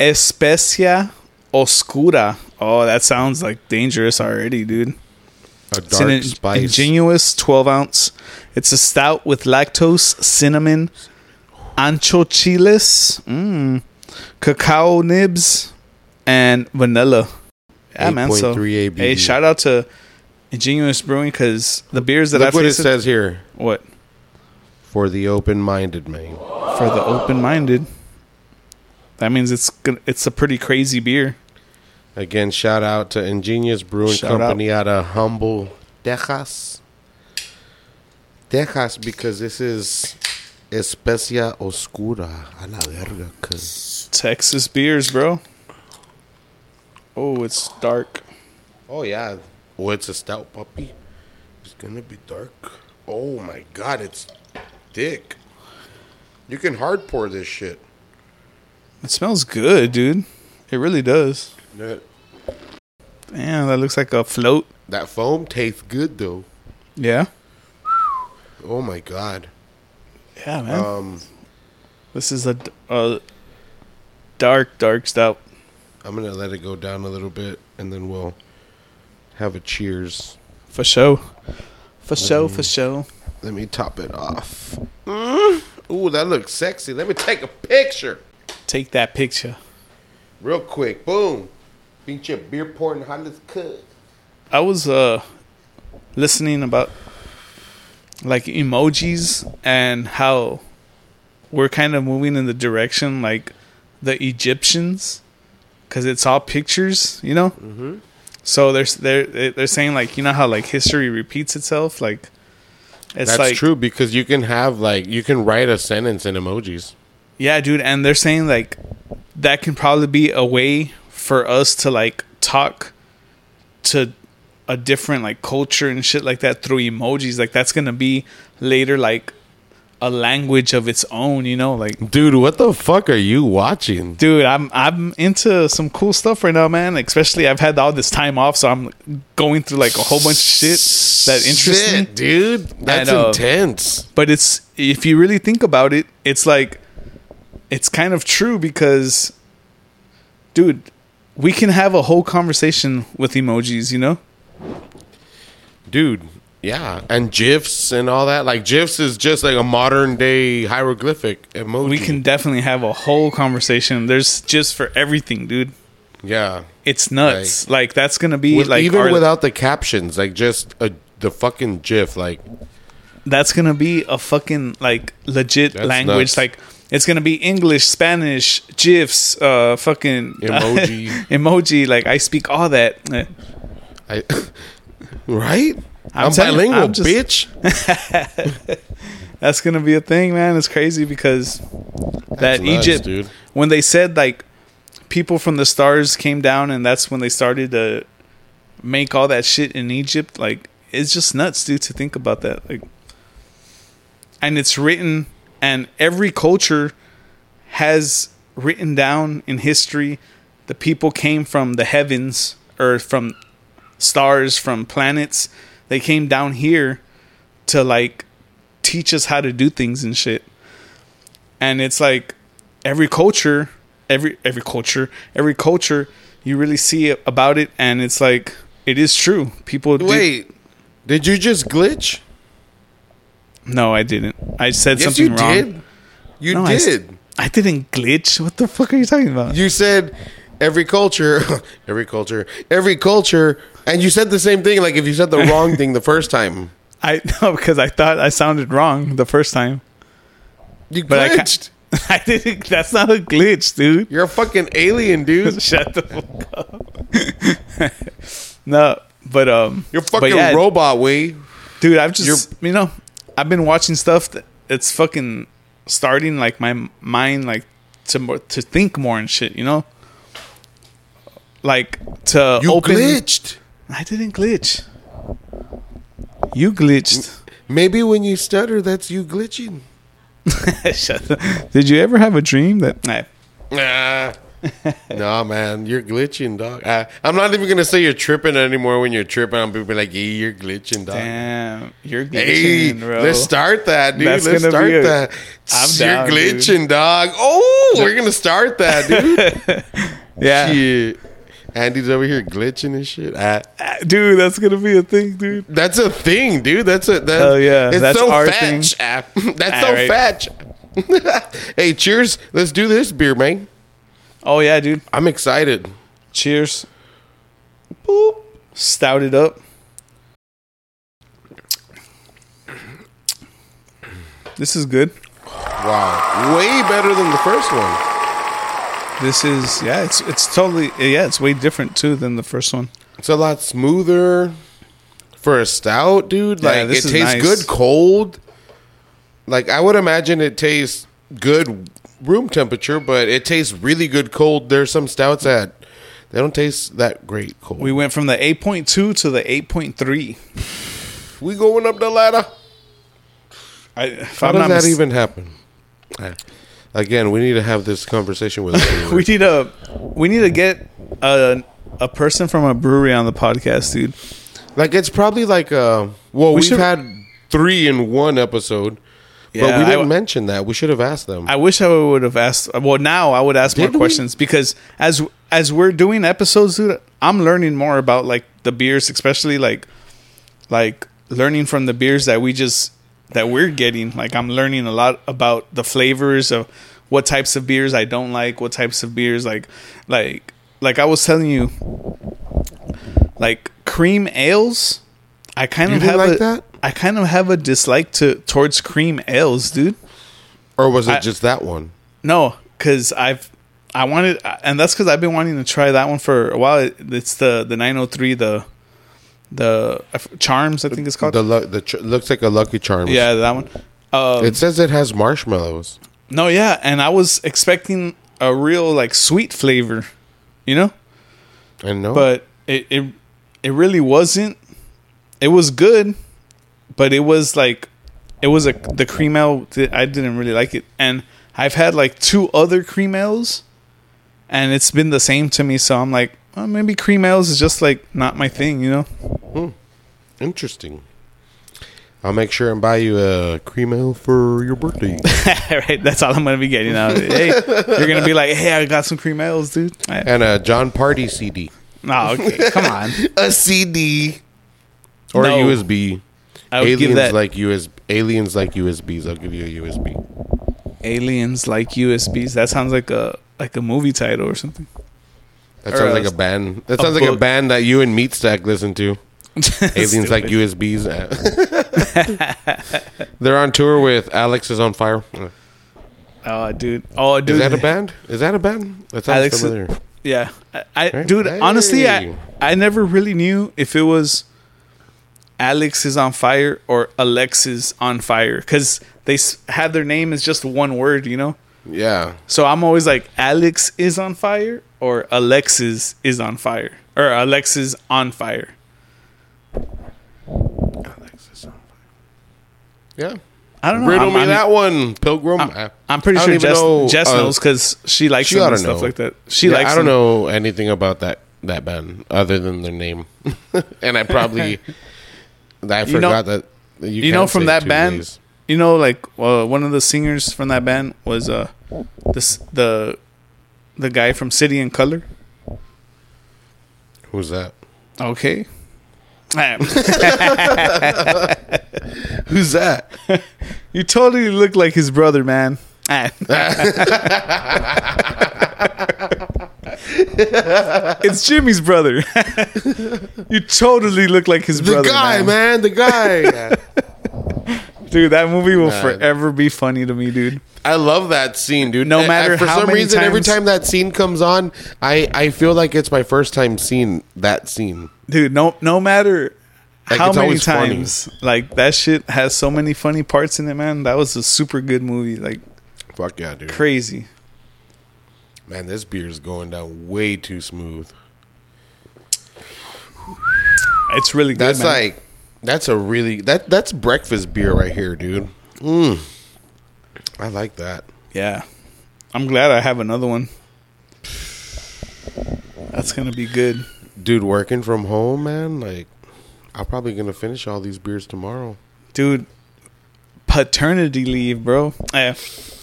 Especia Oscura. Oh, that sounds like dangerous already, dude. A It's an spice. Ingenious 12 ounce. It's a stout with lactose, cinnamon, ancho chiles, mm, cacao nibs, and vanilla. Yeah, man. So, 8.3 ABV. hey, shout out to Ingenious Brewing because the beers that Look I've what it says here. What For the open-minded man. for the open-minded? That means it's it's a pretty crazy beer. Again, shout out to Ingenious Brewing Shout Company out of Humble, Texas. Texas, because this is Especia Oscura. A la verga. cuz. Texas beers, bro. Oh, it's dark. Oh, yeah. Oh, it's a stout puppy. It's going to be dark. Oh, my God. It's thick. You can hard pour this shit. It smells good, dude. It really does. That, Damn, that looks like a float. that foam tastes good, though. Yeah. Oh, my God. Yeah, man. Um, this is a, a dark, dark stout. I'm going to let it go down a little bit, and then we'll have a cheers. For show. For show, for show. Let me top it off. Mm. Ooh, that looks sexy. Let me take a picture Take that picture. real quick. Boom. Pinche beer pouring hot as cut. I was uh listening about like emojis and how we're kind of moving in the direction like the Egyptians because it's all pictures, you know. Mm-hmm. So there's they're they're saying like you know how like history repeats itself, like it's That's like true because you can have like you can write a sentence in emojis. Yeah, dude, and they're saying like that can probably be a way for us to like talk to a different like culture and shit like that through emojis. Like that's gonna be later like a language of its own, you know? Like Dude, what the fuck are you watching? dude, I'm I'm into some cool stuff right now, man. Especially I've had all this time off, so I'm going through like a whole bunch of shit that interests me. Dude. That's know. Uh, intense. but it's if you really think about it, it's like it's kind of true because dude, we can have a whole conversation with emojis, you know? dude. Yeah, and gifs and all that. Like gifs is just like a modern day hieroglyphic emoji. We can definitely have a whole conversation. There's just for everything, dude. yeah. It's nuts. Like, that's gonna be With- like even our- without the captions, like just a, the fucking gif, like that's gonna be a fucking like legit language. nuts. Like it's gonna be English, Spanish, GIFs, uh, fucking [laughs] Emoji. emoji. Like I speak all that. I, [laughs] right? I'm I'm, telling bilingual, I'm just- bitch. [laughs] That's gonna be a thing, man. It's crazy because that nuts, Egypt, dude. when they said like people from the stars came down, and that's when they started to make all that shit in Egypt. Like it's just nuts, dude, to think about that. Like, and it's written, and every culture has written down in history the people came from the heavens or from stars, from planets. They came down here to like teach us how to do things and shit. And it's like every culture, every every culture, every culture, you really see about it, and it's like it is true. People Wait, did you just glitch? No, I didn't. I said Yes, something you wrong. did. You No, I did. I didn't glitch. What the fuck are you talking about? You said every culture, [laughs] every culture, every culture, and you said the same thing. Like if you said the [laughs] wrong thing the first time, I no because I thought I sounded wrong the first time. you But I glitched. [laughs] I didn't. That's not a glitch, dude. You're a fucking alien, dude. Shut the fuck up. no, but um, You're fucking yeah, robot, way. dude. I've just you know, I've been watching stuff that it's fucking starting like my mind like to more, to think more and shit. You know, like to You open. glitched. I didn't glitch. You glitched. Maybe when you stutter, that's you glitching. [laughs] Did you ever have a dream that? Nah. Nah. [laughs] nah, man, you're glitching, dog. I, I'm not even gonna say you're tripping anymore. When you're tripping, I'm gonna be like, "Yeah, you're glitching, dog." Damn, you're Hey, glitching, bro. let's start that, dude. That's let's start a- that. I'm you're down, dude. glitching, dog. Oh, we're gonna start that, dude. [laughs] Yeah, Shit. Andy's over here glitching and shit. Ah, Ah, dude, that's gonna be a thing, dude. that's a thing, dude. That's a that, Hell yeah, It's that's so our fetch. Ah, [laughs] that's so Alright. fetch. hey, cheers. Let's do this beer, man. Oh yeah, dude. I'm excited. Cheers. Boop. Stout it up. This is good. Wow, way better than the first one. This is yeah. It's it's totally yeah. It's way different too than the first one. It's a lot smoother for a stout, dude. Yeah, Like it tastes nice. good cold. Like I would imagine it tastes good room temperature, but it tastes really good cold. There's some stouts that they don't taste that great cold. We We, went from the eight point two to the eight point three. We going up the ladder. I, if How I'm does that mis- even happen? I- Again, we need to have this conversation with. [laughs] we need a we need to get a a person from a brewery on the podcast, dude. like it's probably like uh well We have had three in one episode, but Yeah, we didn't I- mention that. We should have asked them. I wish I would have asked. Well, now I would ask more we? questions because as as we're doing episodes, dude, I'm learning more about like the beers, especially like like learning from the beers that we just that we're getting. Like I'm learning a lot about the flavors of what types of beers I don't like, what types of beers like like like I was telling you, like cream ales. I kind You of have like a, that? I kind of have a dislike to towards cream ales, dude. or was it I- just that one? No, because I've I wanted, and that's because I've been wanting to try that one for a while. It- It's the the 903, the the charms, I think it's called. The the ch- looks like a Lucky Charms. yeah, that one. Um, It says it has marshmallows. no, yeah, and I was expecting a real like sweet flavor, you know, I know. but it it it really wasn't. It was good, but it was like it was a the cream ale. I didn't really like it, and I've had like two other cream ales, and it's been the same to me. So I'm like, well, maybe cream ales is just like not my thing, you know? Hmm. Interesting. I'll make sure and buy you a cream ale for your birthday. [laughs] right, that's all I'm gonna be getting now. Hey, you're gonna be like, hey, I got some cream ales, dude. and a John Party CD. No, okay, come on. [laughs] A CD or No. a USB. I would aliens give that like US aliens like USBs. I'll give you a USB. aliens like USBs. That sounds like a like a movie title or something. That Or sounds like a band. That a sounds like a book. band that you and Meatstack listen to. [laughs] Aliens like USBs. [laughs] They're on tour with Alex is on fire. [laughs] Oh, dude. Oh, dude. Is that a band? Is that a band? That sounds Alex- familiar. Yeah, I, I Hey. dude. Honestly, I Hey. I never really knew if it was Alex is on fire or Alexis on fire because they s- had their name as just one word, you know. Yeah. So I'm always like Alex is on fire or Alexis is on fire or Alexis on fire. Alex is on fire. Yeah. I don't know. Riddle I'm, me I'm- that one, Pilgrim. I'm, I'm pretty sure Jess, know, Jess uh, knows because she likes she and stuff know. like that. She Yeah, likes. I don't them. know anything about that that band other than their name, [laughs] and I probably [laughs] I You know- forgot that you, You know, from that band, ways. you know, like uh, one of the singers from that band was uh this the the guy from City and Colour. [laughs] Who's that? Okay. Ah, Who's [laughs] that? you totally look like his brother, man. [laughs] [laughs] It's Jimmy's brother. [laughs] you totally look like his brother. The brother, guy, man. man. The guy. [laughs] Dude, that movie will Man. forever be funny to me, dude. I love that scene, dude. No And- uh, matter and for how some reason, every time that scene comes on, I I feel like it's my first time seeing that scene. dude no no matter Like, how many always funny. times like that shit has so many funny parts in it man that was a super good movie like Fuck yeah, dude. crazy Man, this beer is going down way too smooth. it's really good That's man. like that's a really that that's breakfast beer right here, dude. Mm. I like that. yeah i'm glad i have another one that's gonna be good Dude, working from home, man, like I'm probably gonna finish all these beers tomorrow. dude paternity leave bro Eh,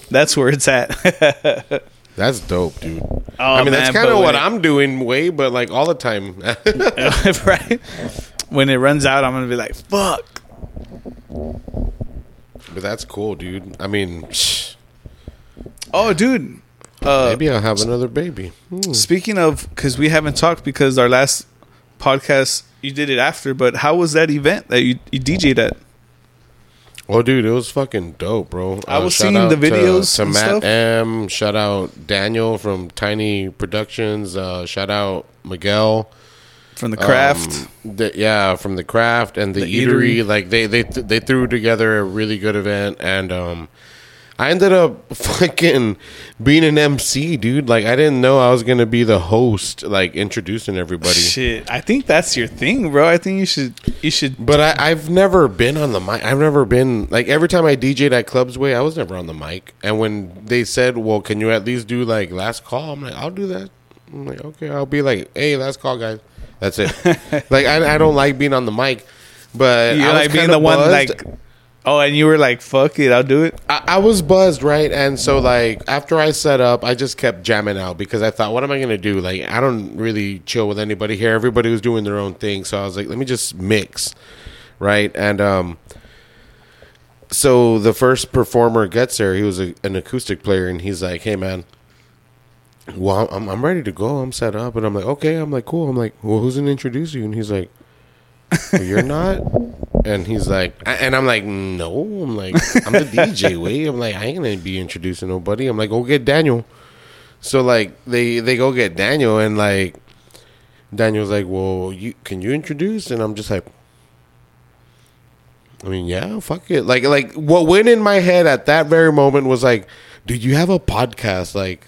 that's where it's at [laughs] That's dope, dude. oh, I mean, that's kind of what I'm doing, way, but like all the time. [laughs] [laughs] right when it runs out i'm gonna be like fuck but that's cool, dude. I mean, oh dude uh maybe I'll have another baby. Hmm. Speaking of, because we haven't talked because our last podcast you did it after, but how was that event that you, you DJ'd at? Oh, dude, it was fucking dope, bro. I was shout seeing the to- videos to, and Matt stuff. M. Shout out Daniel from Tiny Productions. Uh, shout out Miguel. From the craft. Um, the, yeah, from the craft and the, The eatery. eatery. Like they they th- they threw together a really good event, and um, I ended up [laughs] fucking being an MC, dude. Like I didn't know I was gonna be the host, like introducing everybody. Shit, I think that's your thing, bro. I think you should you should. But I, I've never been on the mic. I've never been like every time I DJ'd at Clubs Way, I was never on the mic. And when they said, "Well, can you at least do like last call?" I'm like, "I'll do that." I'm like, "Okay." I'll be like, "Hey, last call, guys." That's it. [laughs] like I, I don't like being on the mic, but You're I like being the one like. Oh, and you were like, "Fuck it, I'll do it." I, I was buzzed, right? And so like after I set up, I just kept jamming out because I thought, what am I gonna do? Like I don't really chill with anybody here. Everybody was doing their own thing, so I was like, let me just mix, right? And um, so the first performer gets there. He was a, an acoustic player, and he's like, hey man. Well, I'm I'm ready to go. I'm set up, and I'm like, okay. I'm like, cool. I'm like, well, who's gonna introduce you? And he's like, well, you're not. And he's like, and I'm like, no. I'm like, I'm the DJ. [laughs] Wait, I'm like, I ain't gonna be introducing nobody. I'm like, go get Daniel. So like, they they go get Daniel, and like, Daniel's like, well, you can you introduce? And I'm just like, I mean, yeah, fuck it. Like like what went in my head at that very moment was like, dude, you have a podcast, like.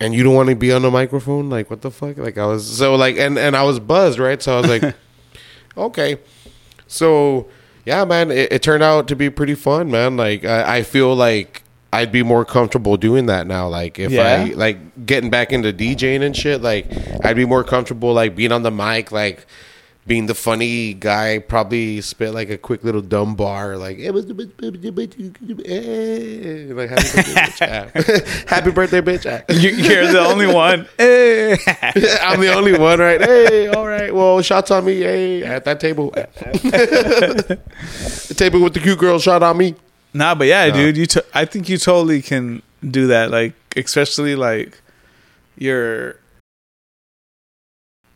And you don't want to be on the microphone, like what the fuck? Like I was so like, and and I was buzzed, right? So I was like, [laughs] okay. So yeah, man, it, it turned out to be pretty fun, man. Like I, I feel like I'd be more comfortable doing that now. Like if I like getting back into DJing and shit, like I'd be more comfortable like being on the mic, like being the funny guy, probably spit like a quick little dumb bar, like "Eh, like happy birthday, bitch. ah. happy birthday, bitch. ah. You, you're the only one. Hey. I'm the only one, right? Hey, all right. Well, shots on me. Hey, at that table, the table with the cute girl shot on me. Nah, but yeah, dude, you. T- I think you totally can do that. Like, especially like you're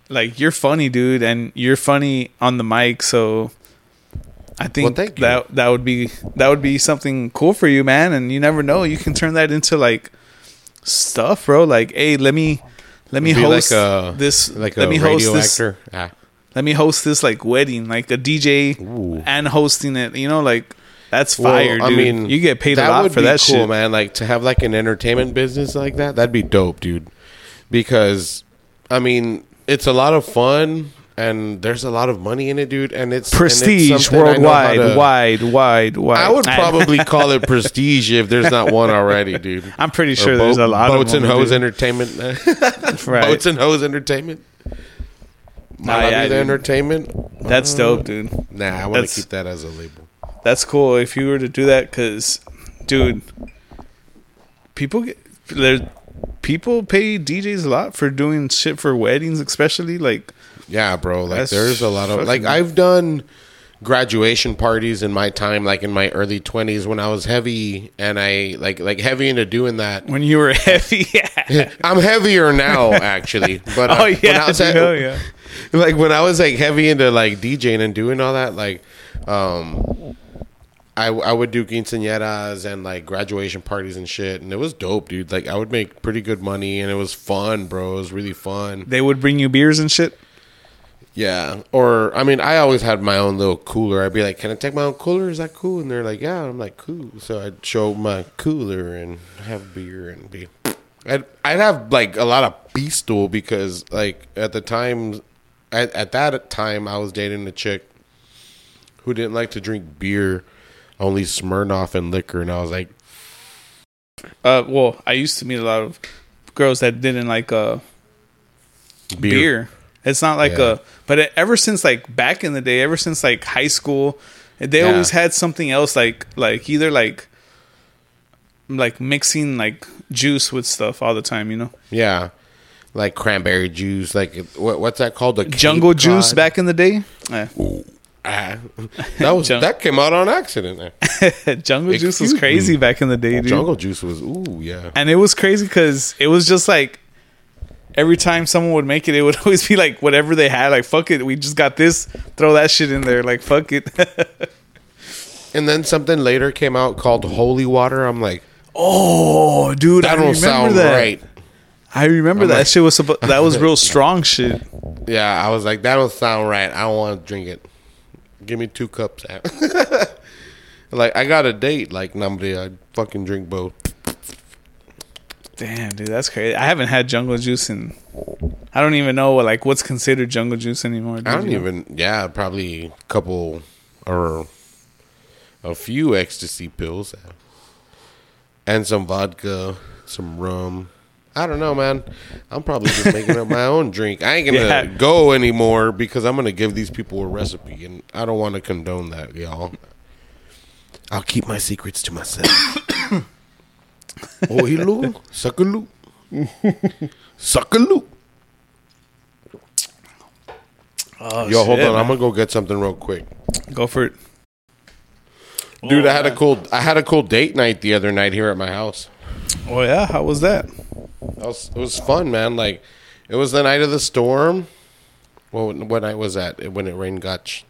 like you're funny, dude, and you're funny on the mic. So I think Well, that that would be that would be something cool for you, man. And you never know, you can turn that into like stuff, bro. Like, hey, let me let me host like a this. like let a me radio host this. actor. Ah. Let me host this like wedding, like a DJ Ooh. and hosting it. You know, like that's Well, fire, dude. I mean, you get paid a lot for be that cool, shit. man. Like to have like an entertainment business like that, that'd be dope, dude. Because I mean, it's a lot of fun and there's a lot of money in it, dude. And it's and it's Prestige something I know how worldwide, to- wide, wide, wide. I would probably [laughs] call it prestige if there's not one already, dude. I'm pretty sure there's a lot boats of and them, hose entertainment. [laughs] Right. Boats and hose entertainment. Nah, yeah, entertainment. That's uh, dope, dude. Nah, I want to keep that as a label. That's cool if you were to do that, because, dude, people get there. People pay DJs a lot for doing shit for weddings, especially like Yeah, bro. Like there's a lot of like I've done graduation parties in my time, like in my early twenties when I was heavy and I like like heavy into doing that. when you were heavy. [laughs] Yeah. [laughs] I'm heavier now, actually. But [laughs] uh, oh yeah, at- hell yeah. like when I was like heavy into like DJing and doing all that, like um I I would do quinceañeras and like graduation parties and shit, and it was dope, dude. Like I would make pretty good money, and it was fun, bro. It was really fun. They would bring you beers and shit. Yeah. Or I mean, I always had my own little cooler. I'd be like, "Can I take my own cooler? Is that cool?" And they're like, "Yeah." I'm like, "Cool." So I'd show my cooler and have beer and be. I'd I'd have like a lot of beastal because like at the time, at at that time I was dating a chick who didn't like to drink beer, only Smirnoff and liquor, and I was like, Uh, well, I used to meet a lot of girls that didn't like uh "Beer." beer. It's not like Yeah. a, but it, ever since like back in the day, ever since like high school, they Yeah. always had something else like like either like like mixing like juice with stuff all the time, you know. Yeah. Like cranberry juice, like what, what's that called? The Jungle juice back in the day. Eh. Ah, that was Jung- that came out on accident. [laughs] Jungle juice was crazy me. back in the day, dude. Jungle juice was ooh yeah. and it was crazy because it was just like every time someone would make it, it would [laughs] always be like whatever they had. Like fuck it, we just got this. Throw that shit in there. Like fuck it. [laughs] And then something later came out called holy water. I'm like, oh, dude, that I don't remember sound that. right. I remember I'm that like- shit was suppo- that was real strong shit. Yeah, I was like, that don't sound right. I don't want to drink it. Give me two cups. [laughs] like I got a date. Like number, I fucking drink both. Damn, dude, that's crazy. I haven't had jungle juice in. I don't even know what like what's considered jungle juice anymore. dude, I don't you know? even. Yeah, probably a couple or a few ecstasy pills and some vodka, some rum. I don't know, man. I'm probably just making up my own drink. I ain't gonna Yeah. go anymore because I'm gonna give these people a recipe, and I don't want to condone that, y'all. I'll keep my secrets to myself. oh, hello, suckaloo, suckaloo. Oh, Yo, hold shit, on. I'm gonna go get something real quick. go for it, Dude, Oh, I had a oh, cool I had a cool date night the other night here at my house. Oh yeah, how was that? That was, it was fun, man. Like it was the night of the storm. Well, what night was that? When it rained gotch.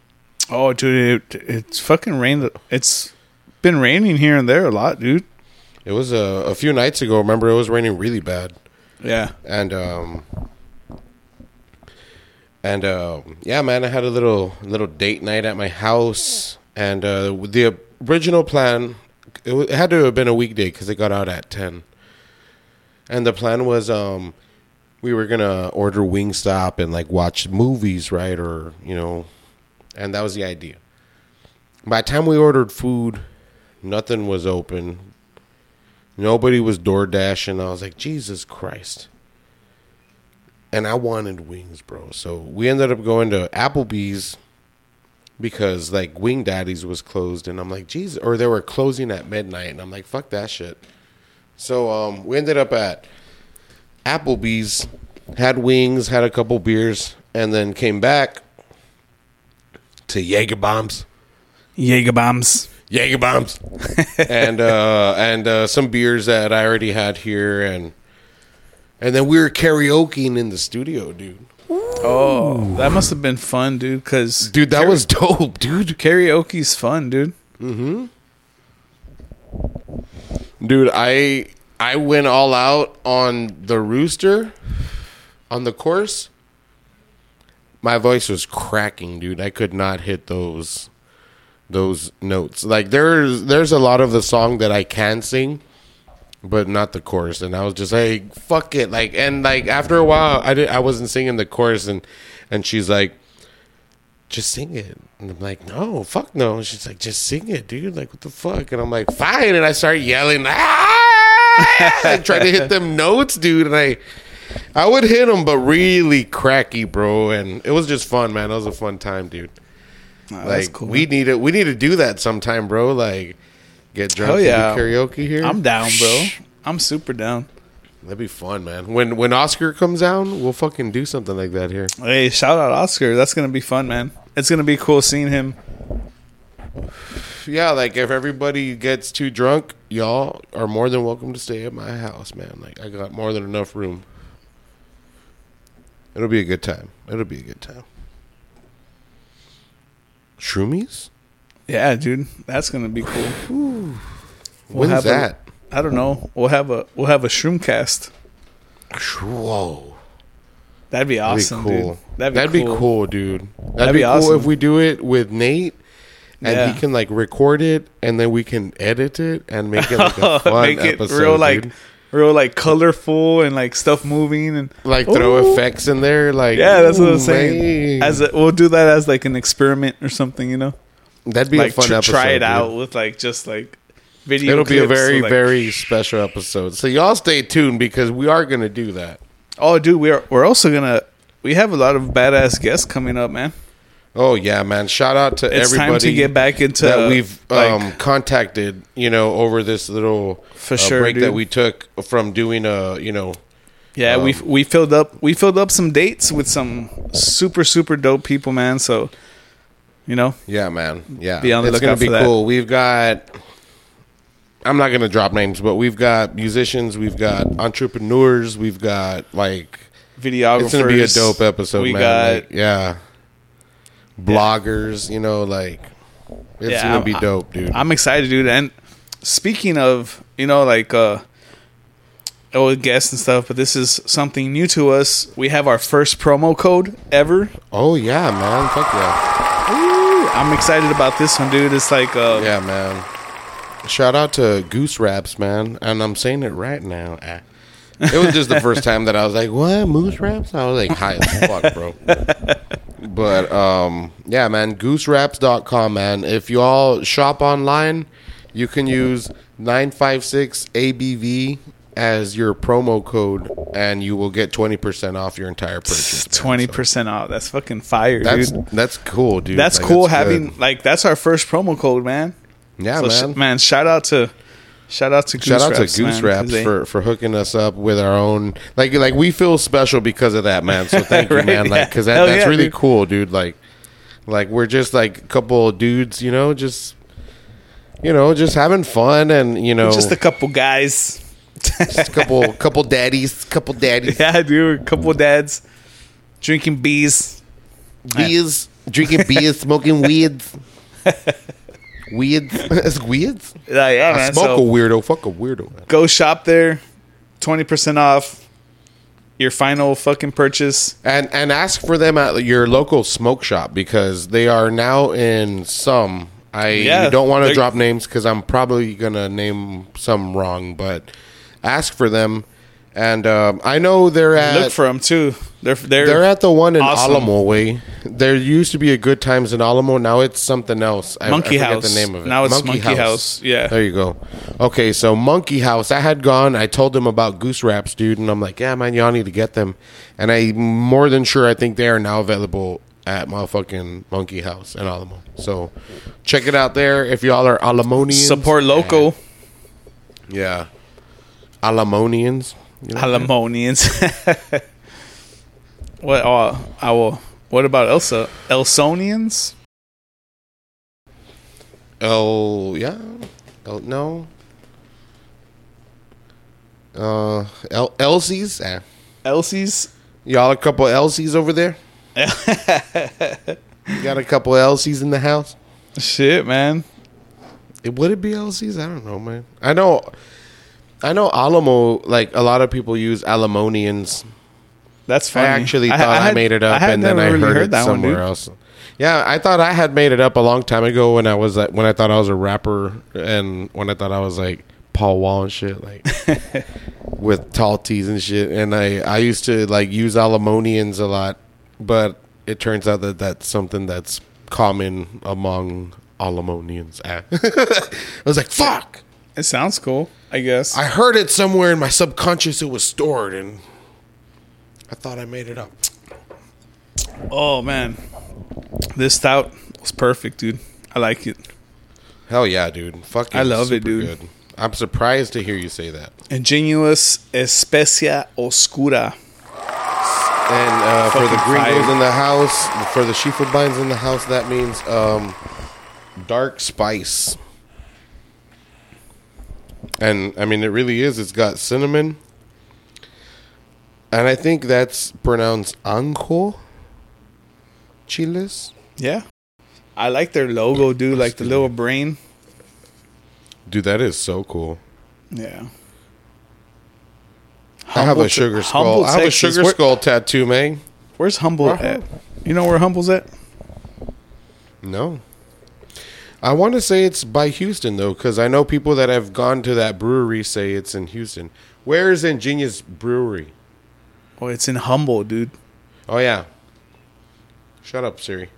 Oh, dude, it, it's fucking rained. It's been raining here and there a lot, dude. It was a, a few nights ago. Remember, it was raining really bad, Yeah. and um, and um, yeah, man, I had a little little date night at my house, and uh, the original plan it had to have been a weekday because it got out at ten, and the plan was um, we were gonna order Wingstop and like watch movies, right, or you know, and that was the idea. By the time we ordered food, nothing was open. Nobody was door dashing. I was like, Jesus Christ. and I wanted wings, bro. So we ended up going to Applebee's because like Wing Daddies was closed, and I'm like, Jesus, or they were closing at midnight, and I'm like, fuck that shit. So um, we ended up at Applebee's, had wings, had a couple beers, and then came back to Jaeger bombs. Jaeger bombs. Jaeger bombs, [laughs] and uh, and uh, some beers that I already had here, and and then we were karaokeing in the studio, dude. Oh, that must have been fun, dude. Cause Dude, that was [laughs] dope, dude. karaoke's fun, dude. Dude, I I went all out on the rooster on the course. My voice was cracking, dude. I could not hit those those notes. Like there's there's a lot of the song that I can sing, but not the chorus. And I was just like, fuck it. Like and like after a while I did I wasn't singing the chorus and and she's like just sing it. And I'm like, no, fuck no. And she's like, just sing it, dude. Like, what the fuck? And I'm like, fine. And I start yelling, ah! [laughs] I try to hit them notes, dude. And I, I would hit them, but really cracky, bro. And it was just fun, man. It was a fun time, dude. Oh, like, cool. we need to, we need to do that sometime, bro. Like, get drunk and yeah. do karaoke here. I'm down, bro. [laughs] I'm super down. That'd be fun, man. When when Oscar comes down, we'll fucking do something like that here. Hey, shout out Oscar. That's gonna be fun, man. It's gonna be cool seeing him. yeah, like if everybody gets too drunk, y'all are more than welcome to stay at my house, man. Like I got more than enough room. It'll be a good time. It'll be a good time. Shroomies? Yeah, dude, that's gonna be cool. We'll When's have that? I don't know. We'll have a we'll have a shroom cast. Whoa. That'd be awesome. That'd be cool. dude. That'd be That'd cool. be cool, dude. That'd, That'd be, be cool awesome. if we do it with Nate and Yeah. he can like record it and then we can edit it and make it like a [laughs] fun Make it episode. real like dude. real like colorful and like stuff moving and like throw Ooh. effects in there like Yeah, that's what I'm saying. man. As a, we'll do that as like an experiment or something, you know. That'd be like a fun tr- episode. try it dude. out with like just like video. It'll be a very, like- very special episode. So y'all stay tuned because we are gonna do that. Oh, dude, we're we're also gonna we have a lot of badass guests coming up, man. Oh yeah, man! Shout out to It's everybody time to get back into that we've like, um, contacted. You know, over this little For uh, sure, break that we took from doing a you know yeah, we um, we filled up we filled up some dates with some super super dope people, man. So, you know, Yeah, man. Yeah, Be on the it's gonna lookout be for that. cool. We've got. I'm not gonna drop names, but we've got musicians, we've got entrepreneurs, we've got like videographers. it's gonna be a dope episode, We man. got Like, yeah, bloggers, you know, like it's Yeah, gonna be dope, dude. I'm excited, dude. And speaking of, you know, like uh oh guests and stuff, but this is something new to us. We have our first promo code ever. oh yeah, man, fuck yeah, Ooh, I'm excited about this one, dude. It's like uh yeah, man. Shout out to Goose Wraps, man, and I'm saying it right now. Ah. It was just the first time that I was like, "What Moose Raps?" I was like, "High as fuck, bro." [laughs] But um, yeah, man, goosewraps.com, man. If you all shop online, you can use 956 ABV as your promo code and you will get 20% off your entire purchase. twenty So percent off. That's fucking fire, that's dude. that's cool, dude. That's Like, cool good. having like that's our first promo code, man. Yeah, So man. sh- man, shout out to shout out to Goose Shout out Raps, to Goose man, Raps they- for, for hooking us up with our own like like we feel special because of that man. So [laughs] thank you, man. Like because that, Hell that's yeah, really dude. cool, dude. Like like we're just like a couple of dudes, you know, just you know, just having fun and you know, just a couple guys. just a couple [laughs] couple daddies, couple daddies, yeah, dude, a couple dads drinking bees. beers, drinking beers, smoking weeds. [laughs] Weeds, [laughs] it's weeds. Yeah, yeah, I man. smoke So a weirdo. Fuck a weirdo, man. go shop there, twenty percent off your final fucking purchase. And and ask for them at your local smoke shop because they are now in some. I Yeah, don't want to drop names because I'm probably gonna name some wrong, but ask for them And um, I know they're at Look for them too. They're they're, they're at the one in awesome. Alamo way. There used to be a Good Times in Alamo. Now it's something else. I, Monkey I House. The name of it. Now it's Monkey House. Yeah. There you go. Okay, so Monkey House. I had gone. I told them about goose wraps, dude, and I'm like, yeah, man, y'all need to get them. And I'm more than sure. I think they are now available at motherfucking Monkey House in Alamo. So check it out there if y'all are Alamonians. support local Yeah. Alamonians. You know? Alamonians. [laughs] what? Uh, I will. What about Elsa? Elsonians? Oh yeah. Oh no. Uh, El- Elsie's. Eh. Elsie's? Y'all a couple Elsies over there? [laughs] you got a couple Elsies in the house? Shit, man. It, would it be Elsies? I don't know, man. I know. I know Alamo. Like a lot of people use Alamonians. That's funny. I actually thought I, had- made it up, and then I really heard, it that somewhere dude. else. Yeah, I thought I had made it up a long time ago when I was like, when I thought I was a rapper, and when I thought I was like Paul Wall and shit, like [laughs] with tall tees and shit. And I I used to like use Alamonians a lot, but it turns out that that's something that's common among Alamonians. [laughs] I was like, fuck. It sounds cool. I guess. I heard it somewhere in my subconscious. It was stored, and I thought I made it up. oh man, this stout was perfect, dude. I like it. Hell yeah, dude! Fucking, I love it, dude. Good. I'm surprised to hear you say that. Ingenious Especia Oscura. And uh, for the gringos fire. in the house, for the Schiefelbeins in the house, that means um, dark spice. And I mean, it really is. It's got cinnamon, and I think that's pronounced anjo chiles. Yeah. I like their logo, dude. Like the little brain. Dude, that is so cool. Yeah. I have a sugar skull. Humble, I have a sugar Where- skull tattoo, man. Where's Humble at? You know where Humble's at? No. I want to say it's by Houston though, because I know people that have gone to that brewery say it's in Houston. Where is Ingenious Brewery? Oh, it's in Humble, dude. Oh yeah. Shut up, Siri.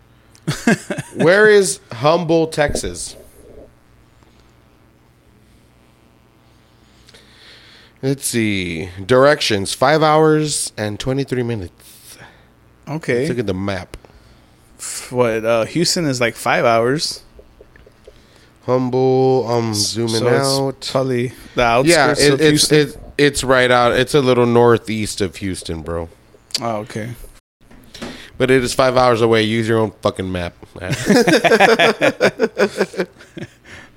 [laughs] Where is Humble, Texas? Let's see. Directions: five hours and twenty-three minutes. Okay. Let's look at the map. what? Uh, Houston is like five hours. Humble. Um, zooming so out. probably the Yeah, outskirts it, of it's Houston. it, it's right out. It's a little northeast of Houston, bro. oh, okay. But it is five hours away. Use your own fucking map. [laughs]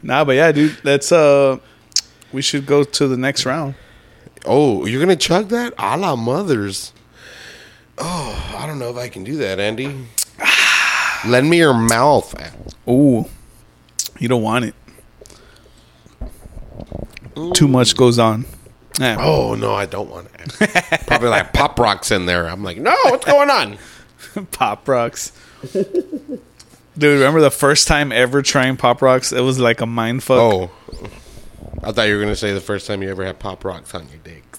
Nah, but yeah, dude. That's uh, we should go to the next round. oh, you're gonna chug that? A la mothers. Oh, I don't know if I can do that, Andy. [sighs] Lend me your mouth. Ooh, you don't want it. Too much goes on. Yeah. Oh no, I don't want it. [laughs] Probably like pop rocks in there. I'm like, no, what's going on? [laughs] Pop rocks. Dude, remember the first time ever trying Pop Rocks? It was like a mind fuck. Oh, I thought you were gonna say the first time you ever had pop rocks on your dicks.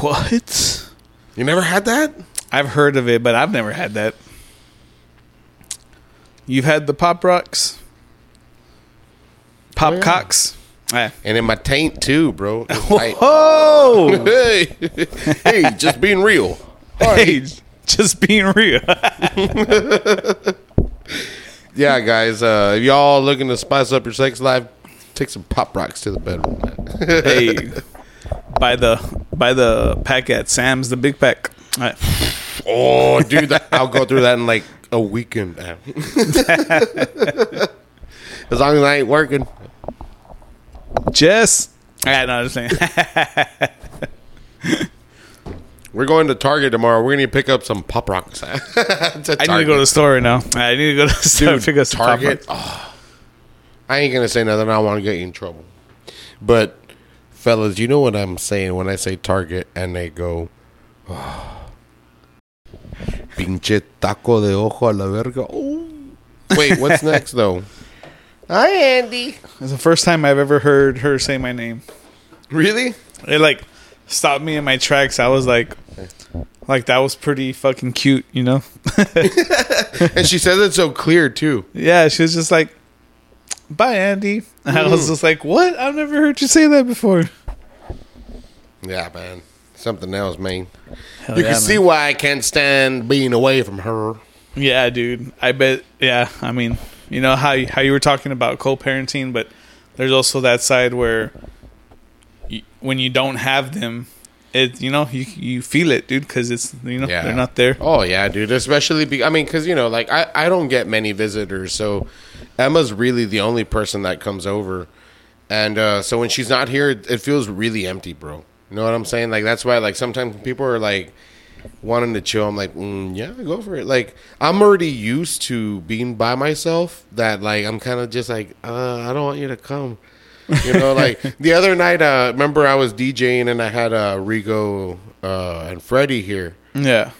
What? You never had that? I've heard of it, but I've never had that. You've had the Pop Rocks? Pop Oh, yeah. cocks? Eh. And in my taint too, bro. It's [laughs] tight. Oh! hey, hey, just being real. hey, just being real. [laughs] Yeah, guys, uh, if y'all looking to spice up your sex life, take some pop rocks to the bedroom. [laughs] hey, by the by the pack at Sam's, the big pack. Eh. oh, dude, that, I'll go through that in like a weekend. as long as I ain't working. Jess. I know. Just saying. [laughs] We're going to Target tomorrow. We're going to pick up some pop rocks. [laughs] I need to go to the store right now. I need to go to the store and pick up some Pop Target. Rocks. oh, I ain't going to say nothing. I don't want to get you in trouble. But, fellas, you know what I'm saying when I say Target and they go, oh, pinche taco de ojo a la verga. Oh. Wait, what's [laughs] next, though? Hi, Andy. It's the first time I've ever heard her say my name. Really? It like stopped me in my tracks. I was like, like that was pretty fucking cute, you know? [laughs] and she says it so clear too. yeah, she was just like, "Bye, Andy." And I Mm. was just like, "What? I've never heard you say that before." Yeah, man. Something else, man. Hell you yeah, can man. see why I can't stand being away from her. Yeah, dude. I bet. Yeah, I mean, you know how you, how you were talking about co-parenting, but there's also that side where you, when you don't have them, it you know you you feel it, dude, because it's you know Yeah. they're not there. Oh yeah, dude. Especially, be- I mean, because you know, like I, I don't get many visitors, so Emma's really the only person that comes over, and uh, so when she's not here, it, it feels really empty, bro. You know what I'm saying? Like that's why, like sometimes people are like wanting to chill. I'm like, mm, yeah, go for it. Like I'm already used to being by myself. That like I'm kind of just like, uh, I don't want you to come. You know, like [laughs] the other night, uh, remember I was DJing and I had uh, Rigo uh, and Freddie here Yeah,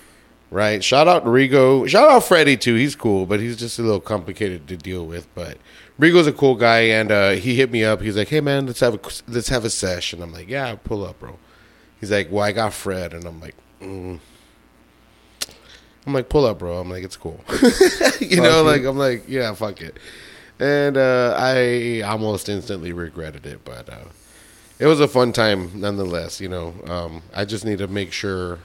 right? Shout out to Rigo. Shout out Freddie too. He's cool, but he's just a little complicated to deal with. But Rigo's a cool guy, and uh, he hit me up. He's like, "Hey man, let's have a let's have a session." I'm like, "Yeah, pull up, bro." He's like, "Well, I got Fred," and I'm like, mm. "I'm like, pull up, bro." I'm like, "It's cool," [laughs] you know. it. Like I'm like, "Yeah, fuck it." And uh, I almost instantly regretted it, but uh, it was a fun time nonetheless. You know, um, I just need to make sure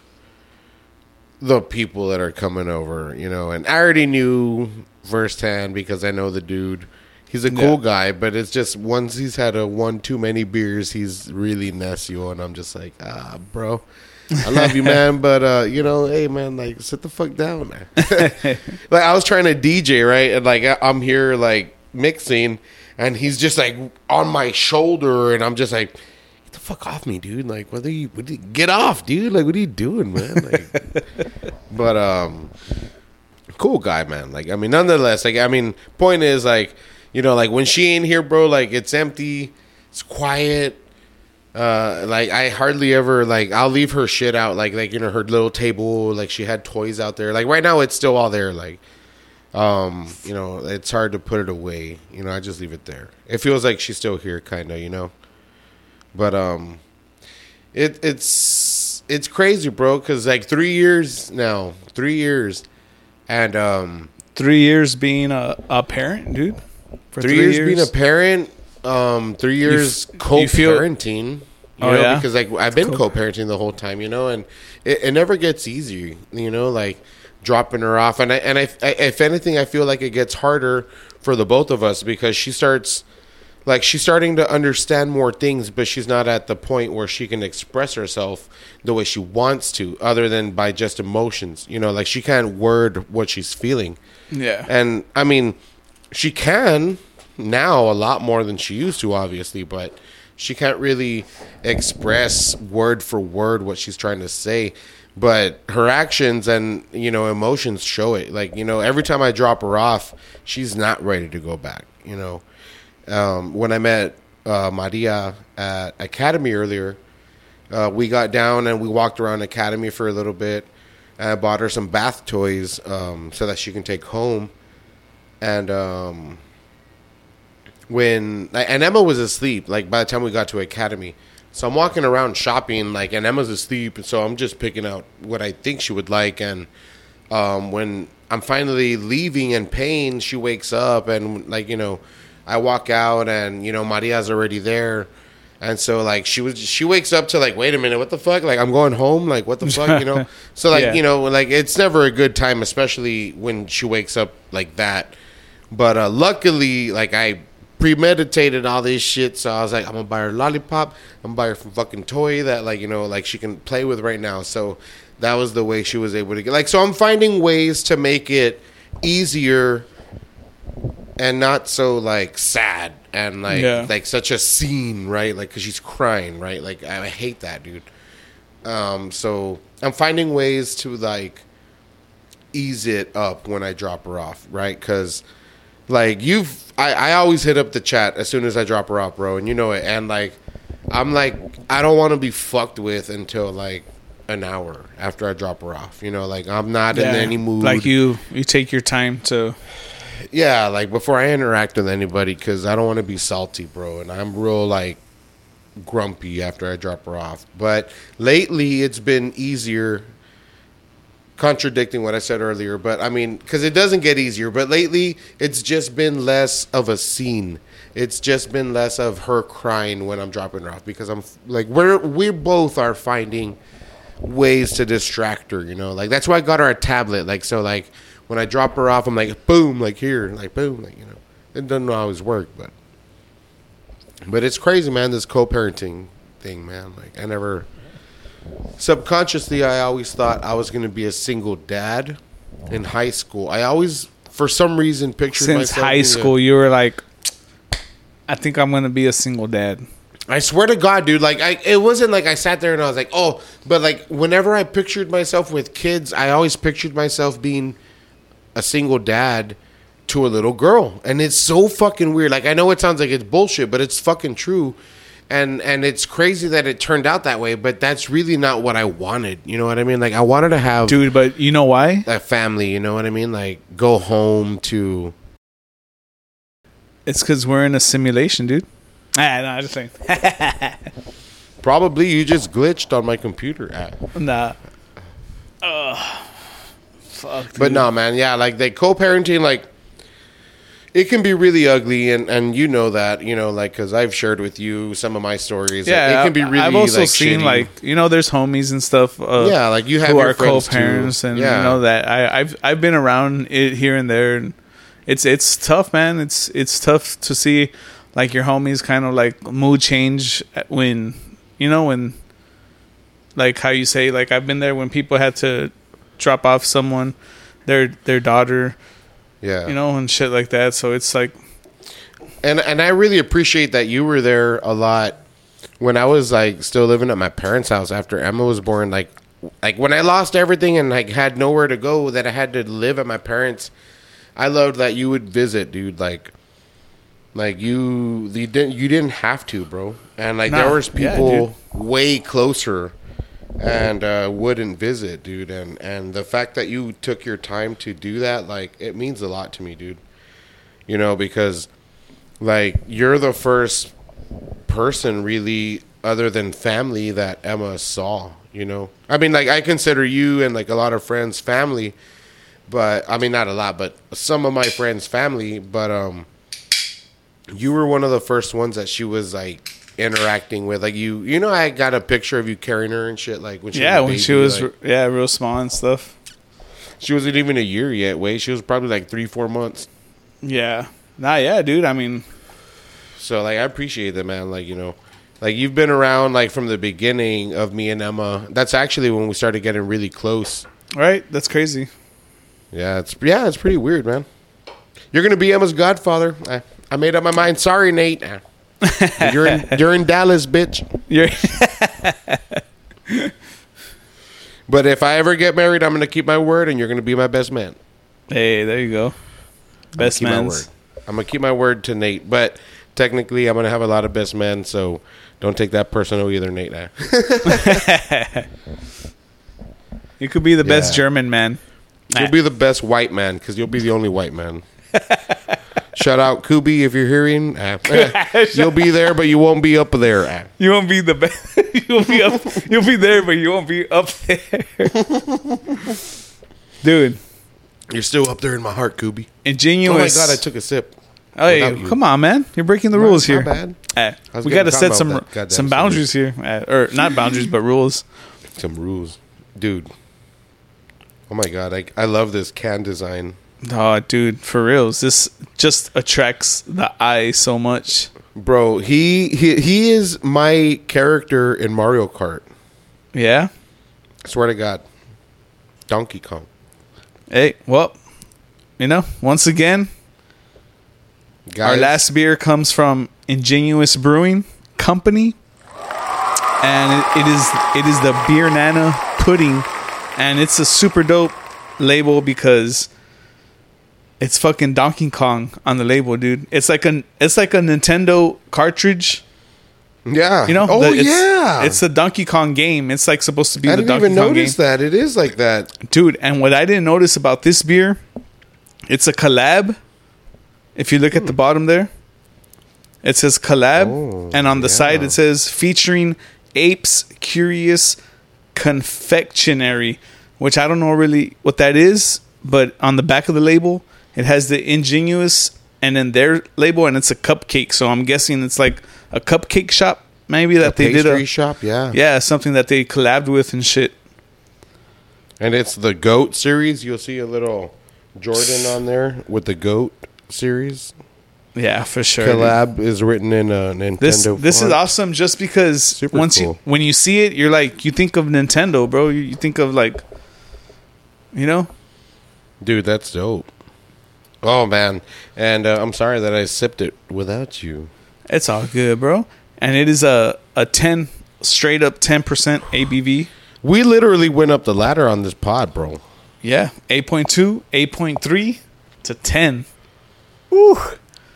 the people that are coming over, you know, and I already knew firsthand because I know the dude. He's a cool Yeah. guy, but it's just once he's had a one too many beers, he's really Nesio, and I'm just like, ah, bro, I love you, [laughs] man, but uh, you know, hey, man, like, sit the fuck down, man. [laughs] [laughs] like, I was trying to DJ, right, and like, I'm here like mixing, and he's just like on my shoulder, and I'm just like. Get the fuck off me, dude! Like, what are you? What are you get off, dude! Like, what are you doing, man? Like, but um, cool guy, man. Like, I mean, nonetheless, like, I mean, point is, like, you know, like when she ain't here, bro, like it's empty, it's quiet. Uh, like I hardly ever like I'll leave her shit out, like like you know her little table, like she had toys out there. Like right now, it's still all there. Like, um, you know, it's hard to put it away. You know, I just leave it there. It feels like she's still here, kind of. You know, but um, it it's it's crazy, bro. Because like three years now, three years, and um, three years being a, a parent, dude. For three, years, being a parent, um, three years f- you feel- co-parenting. You Oh, know, yeah? because like I've been co-parenting the whole time, you know, and it, it never gets easy, you know, like dropping her off, and I and I, I, if anything, I feel like it gets harder for the both of us because she starts, like, she's starting to understand more things, but she's not at the point where she can express herself the way she wants to, other than by just emotions, you know, like she can't word what she's feeling. yeah, And I mean, she can now a lot more than she used to, obviously, but she can't really express word for word what she's trying to say. But her actions and you know emotions show it. Like you know, every time I drop her off, she's not ready to go back. You know, um, when I met uh, Maria at Academy earlier, uh, we got down and we walked around Academy for a little bit. And I bought her some bath toys um, so that she can take home. And um, when and Emma was asleep, like by the time we got to Academy, so I'm walking around shopping, like, and Emma's asleep, and so I'm just picking out what I think she would like. And um, when I'm finally leaving and paying, she wakes up, and like you know, I walk out, and you know, Maria's already there. And so like she was she wakes up to like wait a minute what the fuck like I'm going home like what the fuck you know [laughs] so like Yeah. you know like it's never a good time especially when she wakes up like that but uh, luckily like I premeditated all this shit so I was like I'm gonna buy her a lollipop I'm gonna buy her some fucking toy that like you know like she can play with right now so that was the way she was able to get like so I'm finding ways to make it easier and not so like sad and like Yeah. like such a scene, right? Like because she's crying, right? Like I, I hate that, dude. Um, so I'm finding ways to like ease it up when I drop her off, right? Because like you've, I, I always hit up the chat as soon as I drop her off, bro, and you know it. And like I'm like I don't want to be fucked with until like an hour after I drop her off. You know, like I'm not in any mood. Like you, you take your time to. Yeah, like before I interact with anybody, because I don't want to be salty, bro. And I'm real like grumpy after I drop her off. But lately, it's been easier. Contradicting what I said earlier, but I mean, because it doesn't get easier. But lately, it's just been less of a scene. It's just been less of her crying when I'm dropping her off because I'm like we're we both are finding ways to distract her. You know, like that's why I got her a tablet. Like so, like when I drop her off, I'm like boom, like here, like boom, like you know. It doesn't always work, but but it's crazy, man. This co-parenting thing, man. Like I never subconsciously, I always thought I was going to be a single dad in high school. I always, for some reason, pictured Since myself high being a- school, you were like, I think I'm gonna be a single dad. I swear to God, dude. Like, I it wasn't like I sat there and I was like, oh, but like whenever I pictured myself with kids, I always pictured myself being a single dad to a little girl, and it's so fucking weird. Like, I know it sounds like it's bullshit, but it's fucking true. And and it's crazy that it turned out that way, but that's really not what I wanted. You know what I mean? Like, I wanted to have Dude, but you know why? a family. You know what I mean? Like, go home to. It's because we're in a simulation, dude. Ah, no, I'm just saying. [laughs] Probably you just glitched on my computer. app. nah. Ugh. Fuck. But dude. no, man, yeah, like they co-parenting, like it can be really ugly, and and you know that, you know, like because I've shared with you some of my stories. Yeah, it can be really. I've also like, seen shitty. like you know, there's homies and stuff. Uh, yeah, like you have who your are co-parents, too. and yeah. you know that I, I've I've been around it here and there, and it's it's tough, man. It's it's tough to see like your homies kind of like mood change when you know when like how you say like I've been there when people had to drop off someone their their daughter, yeah, you know, and shit like that. So it's like and and I really appreciate that you were there a lot when I was like still living at my parents' house after Emma was born. Like, like when I lost everything and like had nowhere to go, that I had to live at my parents. I loved that you would visit, dude. Like, like you, you didn't you didn't have to, bro. And like Nah, there was yeah, people way closer and uh, wouldn't visit, dude. And and the fact that you took your time to do that, like, it means a lot to me, dude. You know, because like you're the first person really other than family that Emma saw, you know. I mean like I consider you and like a lot of friends family, but I mean not a lot, but some of my friends family, but um you were one of the first ones that she was like interacting with like you you know I got a picture of you carrying her and shit like when she yeah, was when she was like- yeah real small and stuff. she wasn't even a year yet wait she was probably like 3 4 months Yeah, nah, yeah, dude. I mean, So like I appreciate that man. Like, you know, like you've been around like from the beginning of me and Emma. That's actually when we started getting really close. right? That's crazy. Yeah, it's yeah, it's pretty weird, man. You're gonna be Emma's godfather. I, I made up my mind. Sorry, Nate. You're in [laughs] you're in Dallas, bitch. You're [laughs] But if I ever get married, I'm gonna keep my word, and you're gonna be my best man. hey, there you go. Best keep my man's. word. I'm gonna keep my word to Nate, but technically, I'm gonna have a lot of best men. So don't take that personal either, Nate. [laughs] You could be the best Yeah. German man. You'll be the best white man because you'll be the only white man. Shout out Kubi if you're hearing. Ah. [laughs] you'll be there, but you won't be up there. Ah. You won't be the best. [laughs] you'll be up. You'll be there, but you won't be up there, [laughs] dude. You're still up there in my heart, Kubi. Ingenious! Oh my Ingenious. god, I took a sip. Hey, without you. come on, man! You're breaking the No, rules it's not here. bad. Eh, I was we getting got to set caught some about that goddamn some boundaries here, Eh, or not boundaries, but rules. Some rules, dude. Oh my god, I I love this can design. Oh, dude, for reals, this just attracts the eye so much. Bro, he he he is my character in Mario Kart. Yeah. I swear to God, Donkey Kong. Hey, well, you know, once again, Guys, Our last beer comes from Ingenious Brewing Company, and it, it is it is the Beer Nana Pudding, and it's a super dope label because it's fucking Donkey Kong on the label, dude. It's like an it's like a Nintendo cartridge, yeah, you know? Oh The- it's, yeah, it's a Donkey Kong game. It's like supposed to be the Donkey Kong. I the didn't Donkey even Kong game, notice that. It is like that. dude. And what I didn't notice about this beer, it's a collab. If you look at the hmm. bottom there, It says collab, Oh, and on the side it says featuring Apes Curious Confectionery, which I don't know really what that is, but on the back of the label it has the Ingenious and then their label, and it's a cupcake. So I'm guessing it's like a cupcake shop, maybe that they did a shop, yeah. yeah something that they collabed with and shit. And it's the Goat series. You'll see a little Jordan on there with the Goat series. Yeah, for sure. Collab is written in a Nintendo. This this is awesome just because Super once cool. you when you see it, you're like you think of Nintendo, bro. You, you think of like, you know, Dude, that's dope. Oh man, and uh, I'm sorry that I sipped it without you. it's all good, bro. And it is a a ten straight up ten percent ABV. We literally went up the ladder on this pod, bro. Yeah, 8.2, 8.3 to ten. Woo.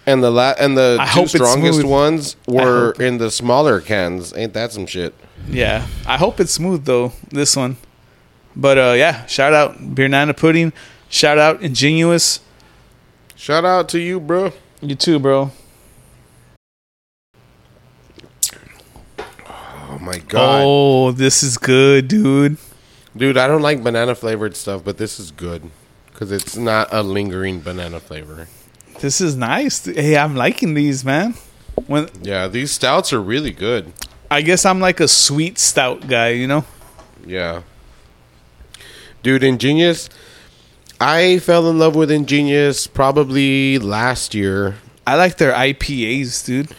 And the la- and the I two strongest ones were in the smaller cans. Ain't that some shit? Yeah, I hope it's smooth though. This one, but uh, yeah. Shout out Beer Nana Pudding. Shout out Ingenious. Shout out to you, bro. You too, bro. Oh my god, Oh, this is good, dude. dude, I don't like banana flavored stuff, but this is good because it's not a lingering banana flavor. This is nice. Hey, I'm liking these, man. When Yeah, these stouts are really good. I guess I'm like a sweet stout guy, you know. Yeah. Dude, Ingenious. I fell in love with Ingenious probably last year. I like their IPAs, dude.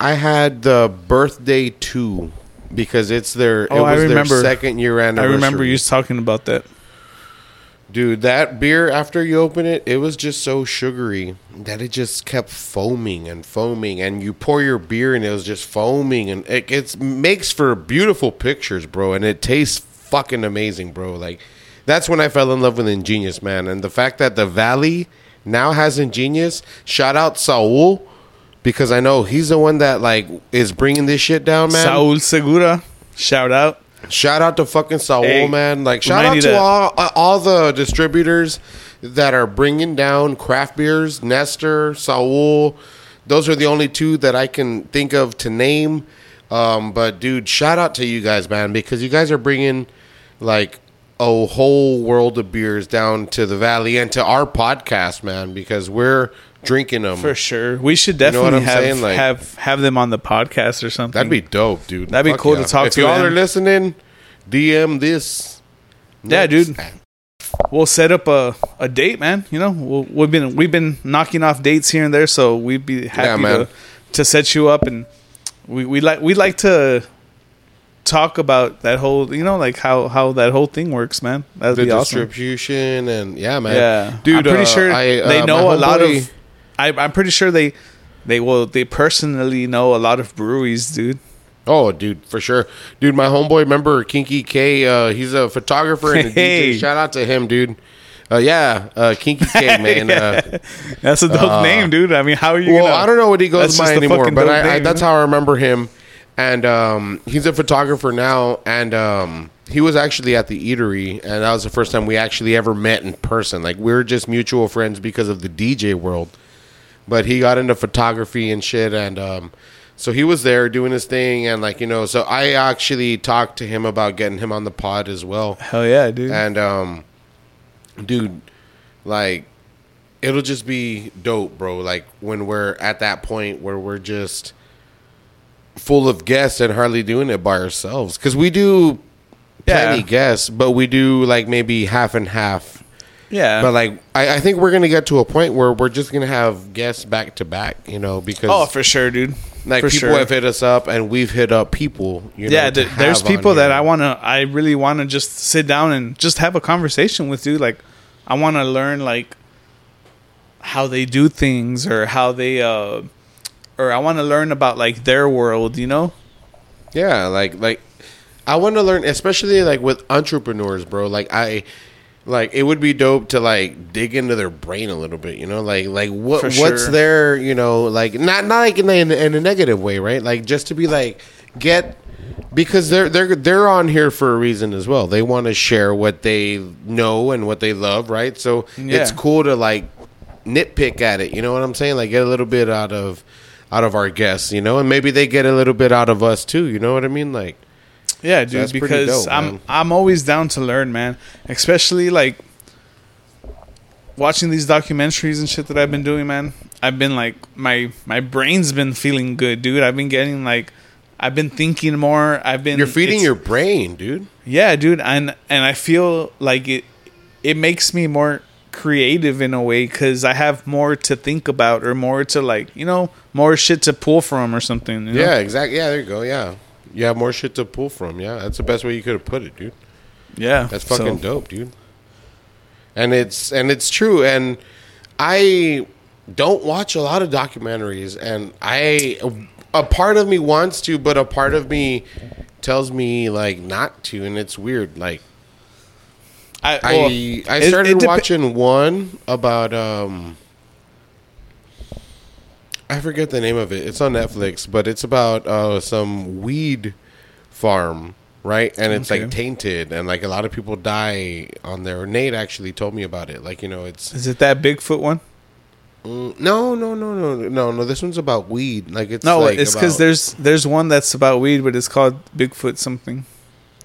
I had the birthday two because it's their Oh, it I was remember. their second year anniversary. I remember you talking about that. Dude, that beer after you open it, it was just so sugary that it just kept foaming and foaming and you pour your beer and it was just foaming and it it's, makes for beautiful pictures, bro, and it tastes fucking amazing, bro. Like that's when I fell in love with Ingenious, man. And the fact that the Valley now has Ingenious, shout out Saul because I know he's the one that like is bringing this shit down, man. Saul Segura, shout out. Shout out to fucking Saul, Hey, man. Like, shout out to that- all uh, all the distributors that are bringing down craft beers. Nestor, Saul, those are the only two that I can think of to name. Um, but dude, shout out to you guys, man, because you guys are bringing like a whole world of beers down to the valley and to our podcast, man, because we're drinking them. For sure, we should definitely I'm have? Like- have have them on the podcast or something. That'd be dope, dude. That'd be Fuck cool to talk if to y'all them. are listening, DM this. Yeah, dude. we'll set up a, a date, man. You know, we'll, we've been we've been knocking off dates here and there, so we'd be happy man. to to set you up, and we we like we like to talk about that whole, you know, like how how that whole thing works, man. That'd the be awesome. distribution and yeah, man. Yeah, dude. I'm pretty uh, sure I, uh, they know a lot homeboy- of. I, I'm pretty sure they they will they personally know a lot of breweries, dude. Oh, dude, for sure, dude. My homeboy, remember Kinky K? Uh, he's a photographer and a [laughs] Hey. DJ. Shout out to him, dude. Uh, yeah, uh, Kinky K, [laughs] man. Uh, That's a dope name, dude. I mean, how are you? well, gonna, I don't know what he goes by anymore, but I, I, that's how I remember him. And um, he's a photographer now, and um, he was actually at the eatery, and that was the first time we actually ever met in person. Like we were just mutual friends because of the DJ world. But he got into photography and shit, and um, so he was there doing his thing, and like you know, so I actually talked to him about getting him on the pod as well. Hell yeah, dude. And um dude, like it'll just be dope, bro. Like when we're at that point where we're just full of guests and hardly doing it by ourselves cuz we do plenty Yeah. guests, but we do like maybe half and half. yeah. But like I, I think we're gonna get to a point where we're just gonna have guests back to back, you know, because oh, for sure, dude. like for people sure. have hit us up and we've hit up people. You know, yeah, th- there's people that. I want to, I really want to just sit down and just have a conversation with, dude. Like, I want to learn like how they do things or how they, uh, or I want to learn about like their world, you know? Yeah, like like I want to learn, especially like with entrepreneurs, bro. Like I like it would be dope to like dig into their brain a little bit, you know, like like what For what's sure. their you know like not not like in a, in a negative way, right? Like just to be like get because they're they're they're on here for a reason as well. They want to share what they know and what they love, right? So it's cool to like nitpick at it. You know what I'm saying? Like get a little bit out of out of our guests, you know, and maybe they get a little bit out of us too. You know what I mean? Like, Yeah, dude. that's because dope, I'm man. I'm always down to learn, man. Especially like watching these documentaries and shit that I've been doing, man. I've been like my my brain's been feeling good, dude. I've been getting like I've been thinking more. I've been you're feeding your brain, dude. yeah, dude, and and I feel like it it makes me more creative in a way because I have more to think about or more to like you know more shit to pull from or something. You know? Yeah, exactly. Yeah, there you go. Yeah, you have more shit to pull from. Yeah, that's the best way you could have put it, dude. yeah, That's fucking So, dope, dude. And it's and it's true. And I don't watch a lot of documentaries, and I a part of me wants to, but a part of me tells me like not to, and it's weird. Like I I well, I it- started it depe- watching one about um I forget the name of it. It's on Netflix, but it's about uh some weed farm, right? And it's Okay. like tainted and like a lot of people die on there. Nate actually told me about it. Like, you know, it's Is it that Bigfoot one? mm, no, no, no, no, no, no. This one's about weed. Like it's No, like it's because about- there's there's one that's about weed, but it's called Bigfoot something,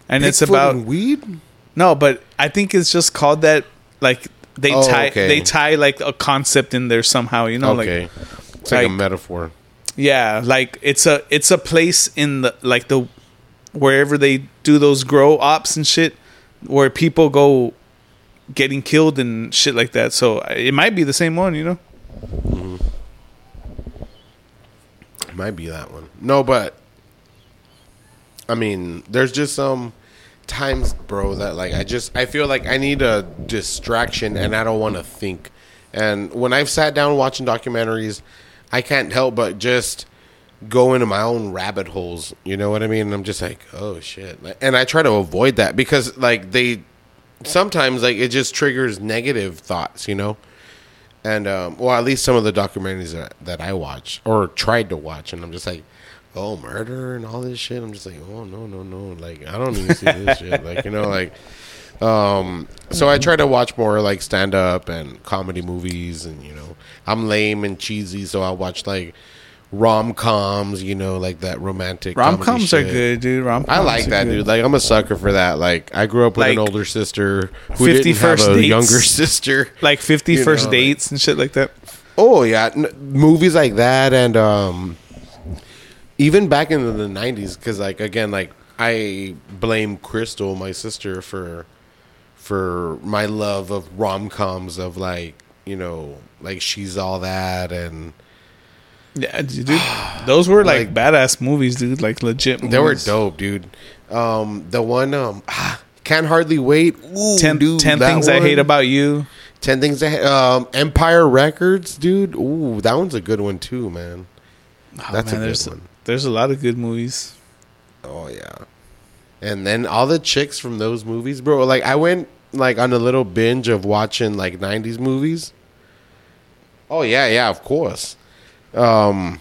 and it's about and weed. No, but I think it's just called that. Like they Oh, tie okay. they tie like a concept in there somehow, you know, okay, like it's like, a metaphor. yeah, like it's a it's a place in the like the wherever they do those grow ops and shit, where people go getting killed and shit like that. So it might be the same one, you know. It might be that one. No, but I mean, there's just some times, bro, that like I just I feel like I need a distraction and I don't want to think. And when I've sat down watching documentaries, I can't help but just go into my own rabbit holes. You know what I mean? I'm just like, oh shit. And I try to avoid that because like they sometimes like it just triggers negative thoughts, you know? and um, well, at least some of the documentaries that, that I watched or tried to watch, and I'm just like, oh, murder and all this shit. I'm just like, oh no, no, no, like I don't even see this shit, like you know, [laughs] like. Um, so I try to watch more like stand up and comedy movies, and you know, I'm lame and cheesy, so I watch like rom coms, you know, like that romantic Rom coms are good, dude. Rom I like that, dude. Like I'm a sucker for that. Like I grew up with an older sister who 50 didn't have a Dates. younger [laughs] sister. like 50 first know, like- dates and shit like that. Oh yeah, N- movies like that, and um, even back in the '90s, because like again, like I blame Crystal, my sister, for for my love of rom coms of like you know like she's all that and Yeah, dude. Those were like, Like- badass movies, dude. Like legit. Movies. they were dope, dude. Um, the one um, ah, can't hardly wait. Ooh, 10, dude, 10 that things I hate about you. Ten things I um Empire Records, dude. Ooh, that one's a good one too, man. Oh, That's a good one. There's a lot of good movies. Oh yeah. And then all the chicks from those movies, bro. Like I went like on a little binge of watching like '90s movies. Oh yeah, yeah, of course. Um,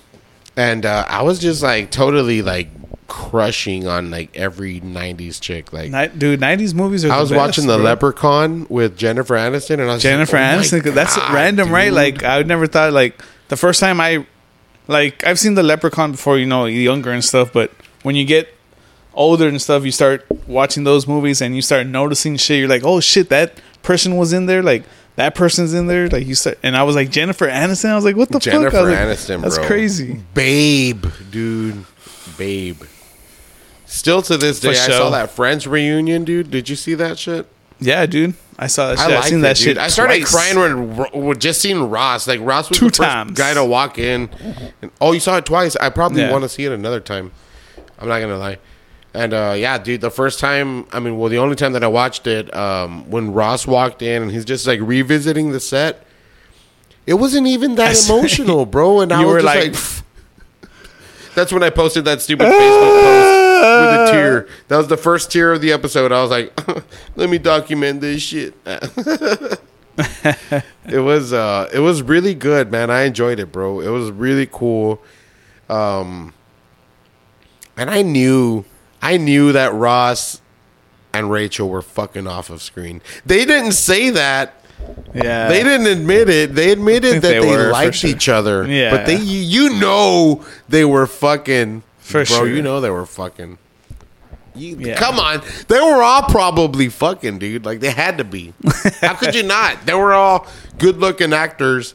and uh, I was just like totally like crushing on like every '90s chick. Like Ni- dude, 90s movies are I was best, watching The bro. Leprechaun with Jennifer Aniston, and I was Jennifer like, oh Aniston. that's God, random, right? Like I would never thought. Like the first time I, like I've seen the Leprechaun before, you know, younger and stuff. But when you get older and stuff, you start watching those movies and you start noticing shit. You're like, oh shit, that person was in there. Like that person's in there. Like you start, and I was like Jennifer Aniston. I was like, what the Jennifer fuck? I was like, That's bro. crazy. Babe, dude, Babe. Still to this day, For I saw that Friends reunion, dude. Did you see that shit? Yeah, dude. I saw that. Shit. I liked seen that dude. shit. I started twice. crying when when just seeing Ross. Like Ross was Two the first times. guy to walk in. And, oh, you saw it twice. I probably Yeah. want to see it another time. I'm not gonna lie. And uh, yeah, dude, the first time, I mean, well, the only time that I watched it, um, when Ross walked in and he's just like revisiting the set, it wasn't even that [laughs] emotional, bro. And I was like- like, [laughs] that's when I posted that stupid [laughs] Facebook post with a tear. [laughs] That was the first tear of the episode. I was like, [laughs] let me document this shit. [laughs] it was uh it was really good, man. I enjoyed it, bro. It was really cool. Um and I knew I knew that Ross and Rachel were fucking off of screen. They didn't say that, Yeah. They didn't admit it. They admitted that they they, liked sure. each other. Yeah. But they you know they were fucking For bro, sure. you know they were fucking. You, Yeah. Come on. They were all probably fucking, dude. Like they had to be. How could you not? They were all good looking actors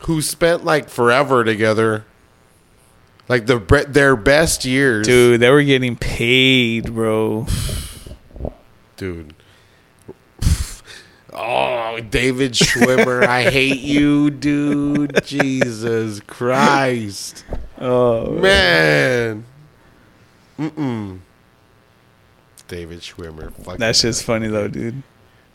who spent like forever together. Like the their best years. Dude, they were getting paid, bro. dude. Oh, David Schwimmer, I hate you, dude. [laughs] Jesus Christ, Oh, man. Mm-mm. David Schwimmer, fuck. that's just funny though, dude.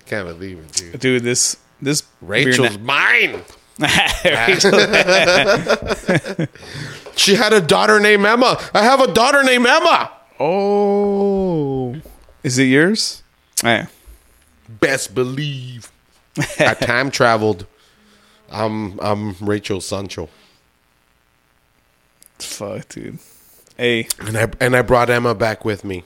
can't believe it, dude. Dude, this this Rachel's mine. [laughs] Rachel, [laughs] She had a daughter named Emma. I have a daughter named Emma. oh, is it yours? Eh. Best believe. I [laughs] time traveled. I'm I'm Rachel Sancho, Fuck, dude. Hey, and I and I brought Emma back with me.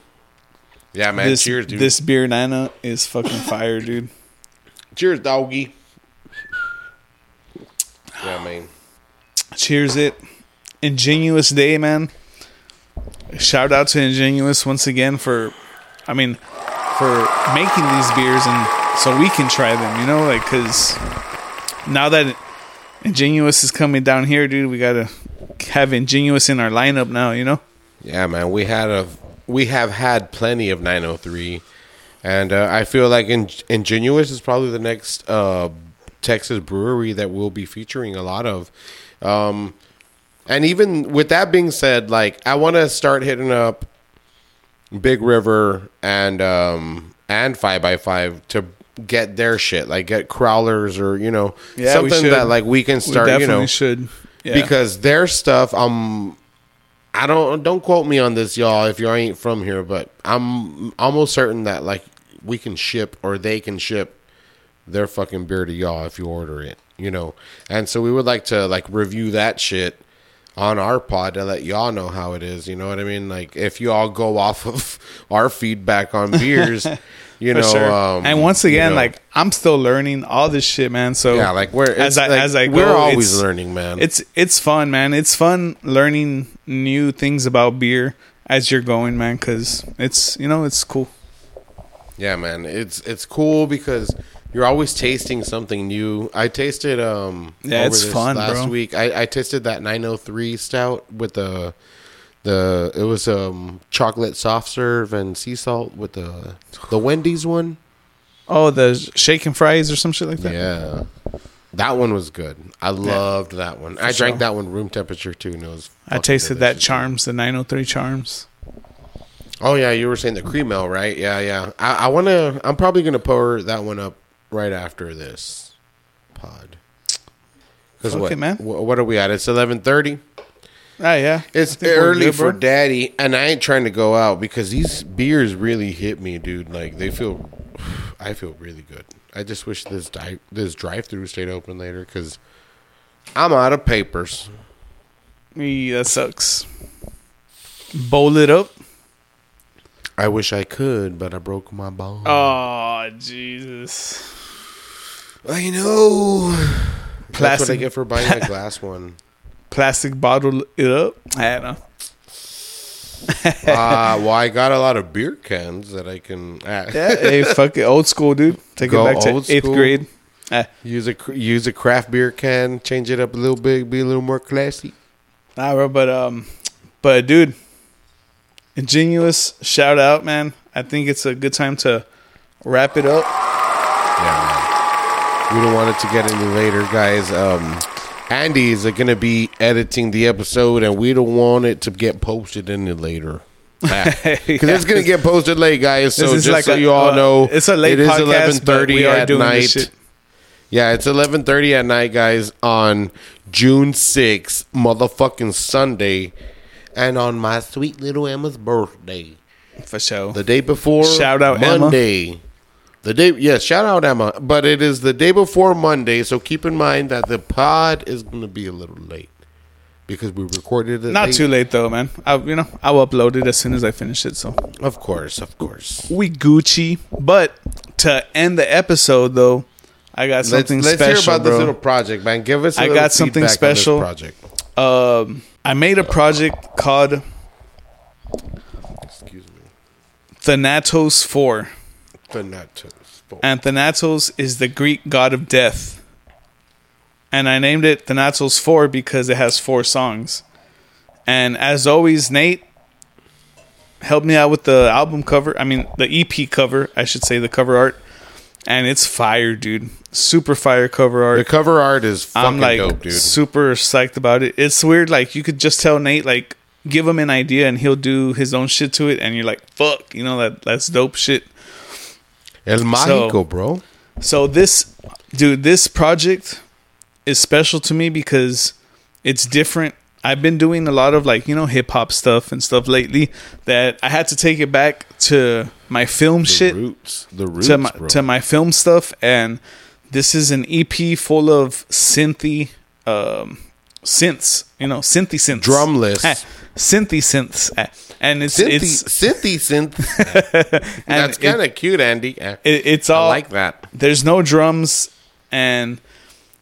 Yeah, man. this cheers, dude. this beer nana is fucking fire, dude. Cheers, doggy. Yeah, man. Cheers it. Ingenious day, man. Shout out to Ingenious once again for I mean for making these beers and so we can try them, you know, like cuz now that Ingenious is coming down here, dude, we got to have Ingenious in our lineup now, you know? Yeah, man. We had a we have had plenty of 903, and uh, I feel like In- Ingenious is probably the next uh, Texas brewery that we'll be featuring a lot of. Um, and even with that being said, like I want to start hitting up Big River and um, and Five by Five to get their shit, like get crowlers or you know Yeah, something that like we can We start. definitely you know, should. Yeah. because their stuff um I don't don't quote me on this y'all if y'all ain't from here but I'm almost certain that like we can ship or they can ship their fucking beer to y'all if you order it you know and so we would like to like review that shit on our pod to let y'all know how it is you know what I mean like if you all go off of [laughs] our feedback on beers [laughs] you know sure. um, and once you again, know, like I'm still learning all this shit, man. So yeah like we're as I like, as I go, we're always learning man It's it's fun, man. It's fun learning new things about beer as you're going, man. Because it's you know it's cool. Yeah, man, it's it's cool because you're always tasting something new. I tasted um Yeah, it's fun, last bro. week. I, I tasted that 903 stout with the the it was um chocolate soft serve and sea salt with the the Wendy's one. Oh, the shaken fries or some shit like that. Yeah. That one was good. I loved that one. I drank sure. that one room temperature too, and it was. I tasted that. Charms, the 903 Charms. Oh yeah, you were saying the cream ale, right? Yeah, yeah. I, I want to. I'm probably gonna pour that one up right after this pod. Because Fuck what, man. what are we at? It's 11:30. Ah, yeah. It's I think we're early good, for daddy, and I ain't trying to go out because these beers really hit me, dude. Like they feel, [sighs] I feel really good. I just wish this di- this drive through stayed open later because I'm out of papers. Me, that sucks. Bowl it up. I wish I could, but I broke my bone. Oh, Jesus. I know. That's what I Plastic- get for buying a [laughs] glass one. Plastic bottle it up. I don't know. [laughs] uh, well, I got a lot of beer cans that I can uh, [laughs] Yeah, hey, fuck it. Old school, dude. Take Go it back to old eighth school. grade. Ah, use a use a craft beer can, change it up a little bit, be a little more classy. Nah, bro, but um, but dude, Ingenious shout out, man. I think it's a good time to wrap it up. Yeah, man. We don't want it to get any later, guys. Um, Andy is going to be editing the episode, and we don't want it to get posted any later. [laughs] Because it's going to get posted late, guys. So just like so a- you all uh, know, it's a late it is we are at night. Yeah, it's eleven thirty at night, guys, on June sixth, motherfucking Sunday, and on my sweet little Emma's birthday, For sure. the day before Shout out Emma. The day, yes, shout out Emma, but it is the day before Monday, so keep in mind that the pod is going to be a little late because we recorded it. Not late. too late though, man. I, you know, I'll upload it as soon as I finish it. So Of course, of course. we Gucci. But to end the episode though, I got Let's, something let's special, hear about bro. this little project, man. Give us. I I got something special. project. um, I made a project called Excuse me. Thanatos Four, Thanatos. and Thanatos is the Greek god of death. And I named it Thanatos Four because it has four songs. And as always, Nate helped me out with the album cover. I mean, the EP cover, I should say, the cover art. And it's fire, dude. Super fire cover art. The cover art is fucking I'm like dope, dude. super psyched about it. It's weird, like you could just tell Nate, like, give him an idea and he'll do his own shit to it, and you're like, fuck, you know that that's dope shit. El Mágico, bro. So this, dude, this project is special to me because it's different. I've been doing a lot of like you know hip hop stuff and stuff lately that I had to take it back to my film The shit roots. The roots, to my bro. to my film stuff, and this is an EP full of synthy um, synths, you know, synthy synths, Drumless. [laughs] Synthy synths, Ah, and it's Synthy, it's synthy synth. [laughs] That's kind of cute, Andy. Eh, it, it's I all like that. there's no drums and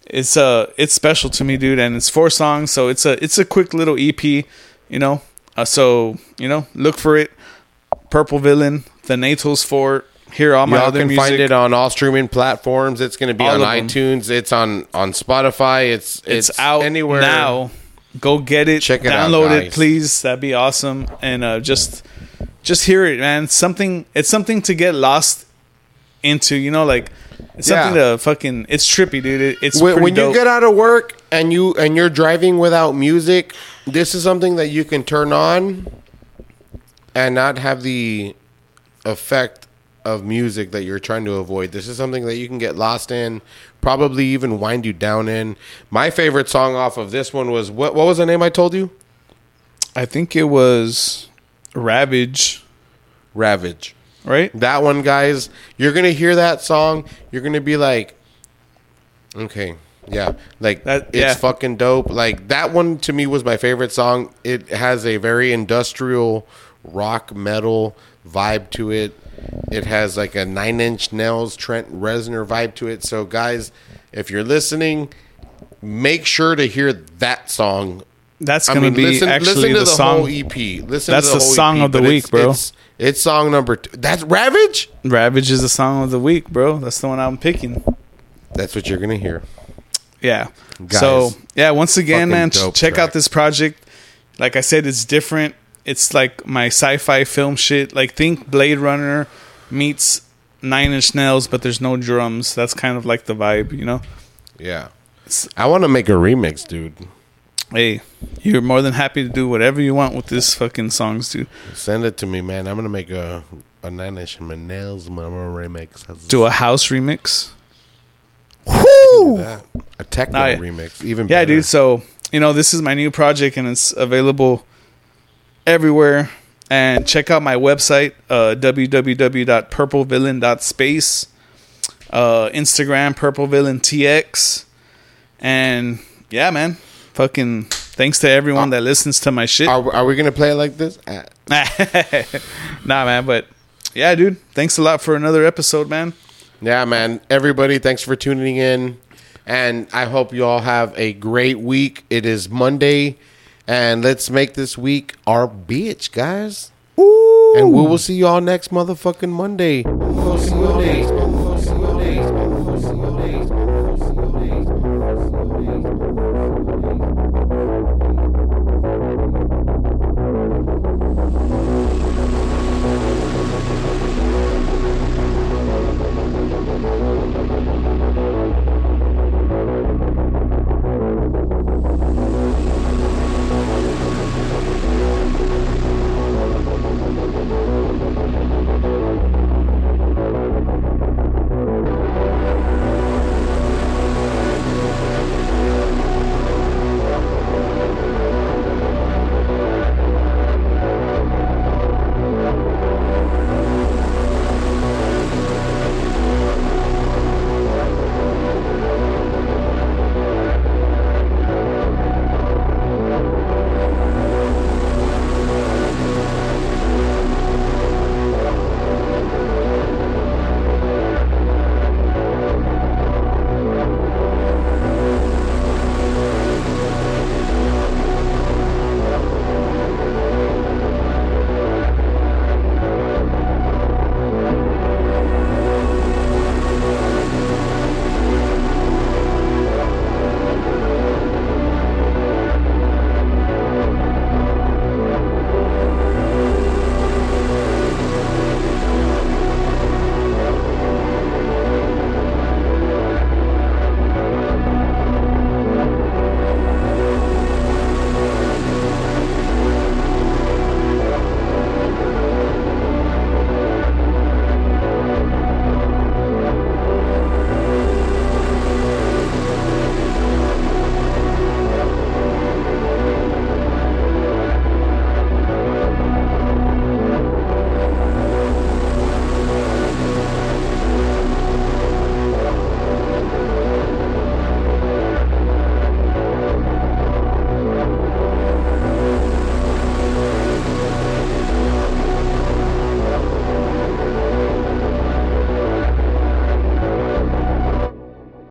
it's uh it's special to me dude and it's four songs so it's a it's a quick little ep you know uh, so you know look for it purple villain Thanatos Four here all my Y'all other can music find it on all streaming platforms. It's going to be All on iTunes. It's on on Spotify. It's it's, it's, out anywhere now go get it. Check it out, download it please. That'd be awesome. And uh just just hear it man. Something it's something to get lost into you know like it's something Yeah. to fucking it's trippy dude. It, it's when, when you get out of work and you and you're driving without music, this is something that you can turn on and not have the effect of music that you're trying to avoid. This is something that you can get lost in, probably even wind you down in. My favorite song off of this one was what what was the name I told you? I think it was Ravage, Ravage. right? That one, guys, you're gonna hear that song. You're gonna be like, okay, yeah, like That- it's yeah. fucking dope. Like that one to me was my favorite song. It has a very industrial rock metal vibe to it. It has like a Nine Inch Nails Trent Reznor vibe to it. So, guys, if you're listening, make sure to hear that song That's I gonna mean, be listen, actually listen to the, the, song. whole EP. Listen That's to the, the song EP, of the week, it's, bro. It's, it's song number two. That's Ravage. Ravage is the song of the week, bro. That's the one I'm picking. That's what you're gonna hear. Yeah. Guys, so yeah, once again, man, check track. out this project. Like I said, it's different. It's like my sci-fi film shit. Like think Blade Runner meets Nine Inch Nails, but there's no drums. That's kind of like the vibe, you know. Yeah, I want to make a remix, dude. Hey, you're more than happy to do whatever you want with this fucking songs, dude. Send it to me, man. I'm gonna make a a Nine Inch Nails mama remix. Do a house remix. Do that. A techno Nah, yeah. remix, even Yeah, better. dude. So you know, this is my new project, and it's available everywhere. And check out my website, uh, www.purplevillain.space, uh, Instagram purplevillaintx, and yeah, man, fucking thanks to everyone that listens to my shit. Are, are we gonna play it like this? Ah. [laughs] nah, man, but yeah, dude, thanks a lot for another episode, man. Yeah, man. Everybody, thanks for tuning in. And I hope you all have a great week. It is Monday. And let's make this week our bitch, guys. And we will see you all next motherfucking Monday. We'll see you all next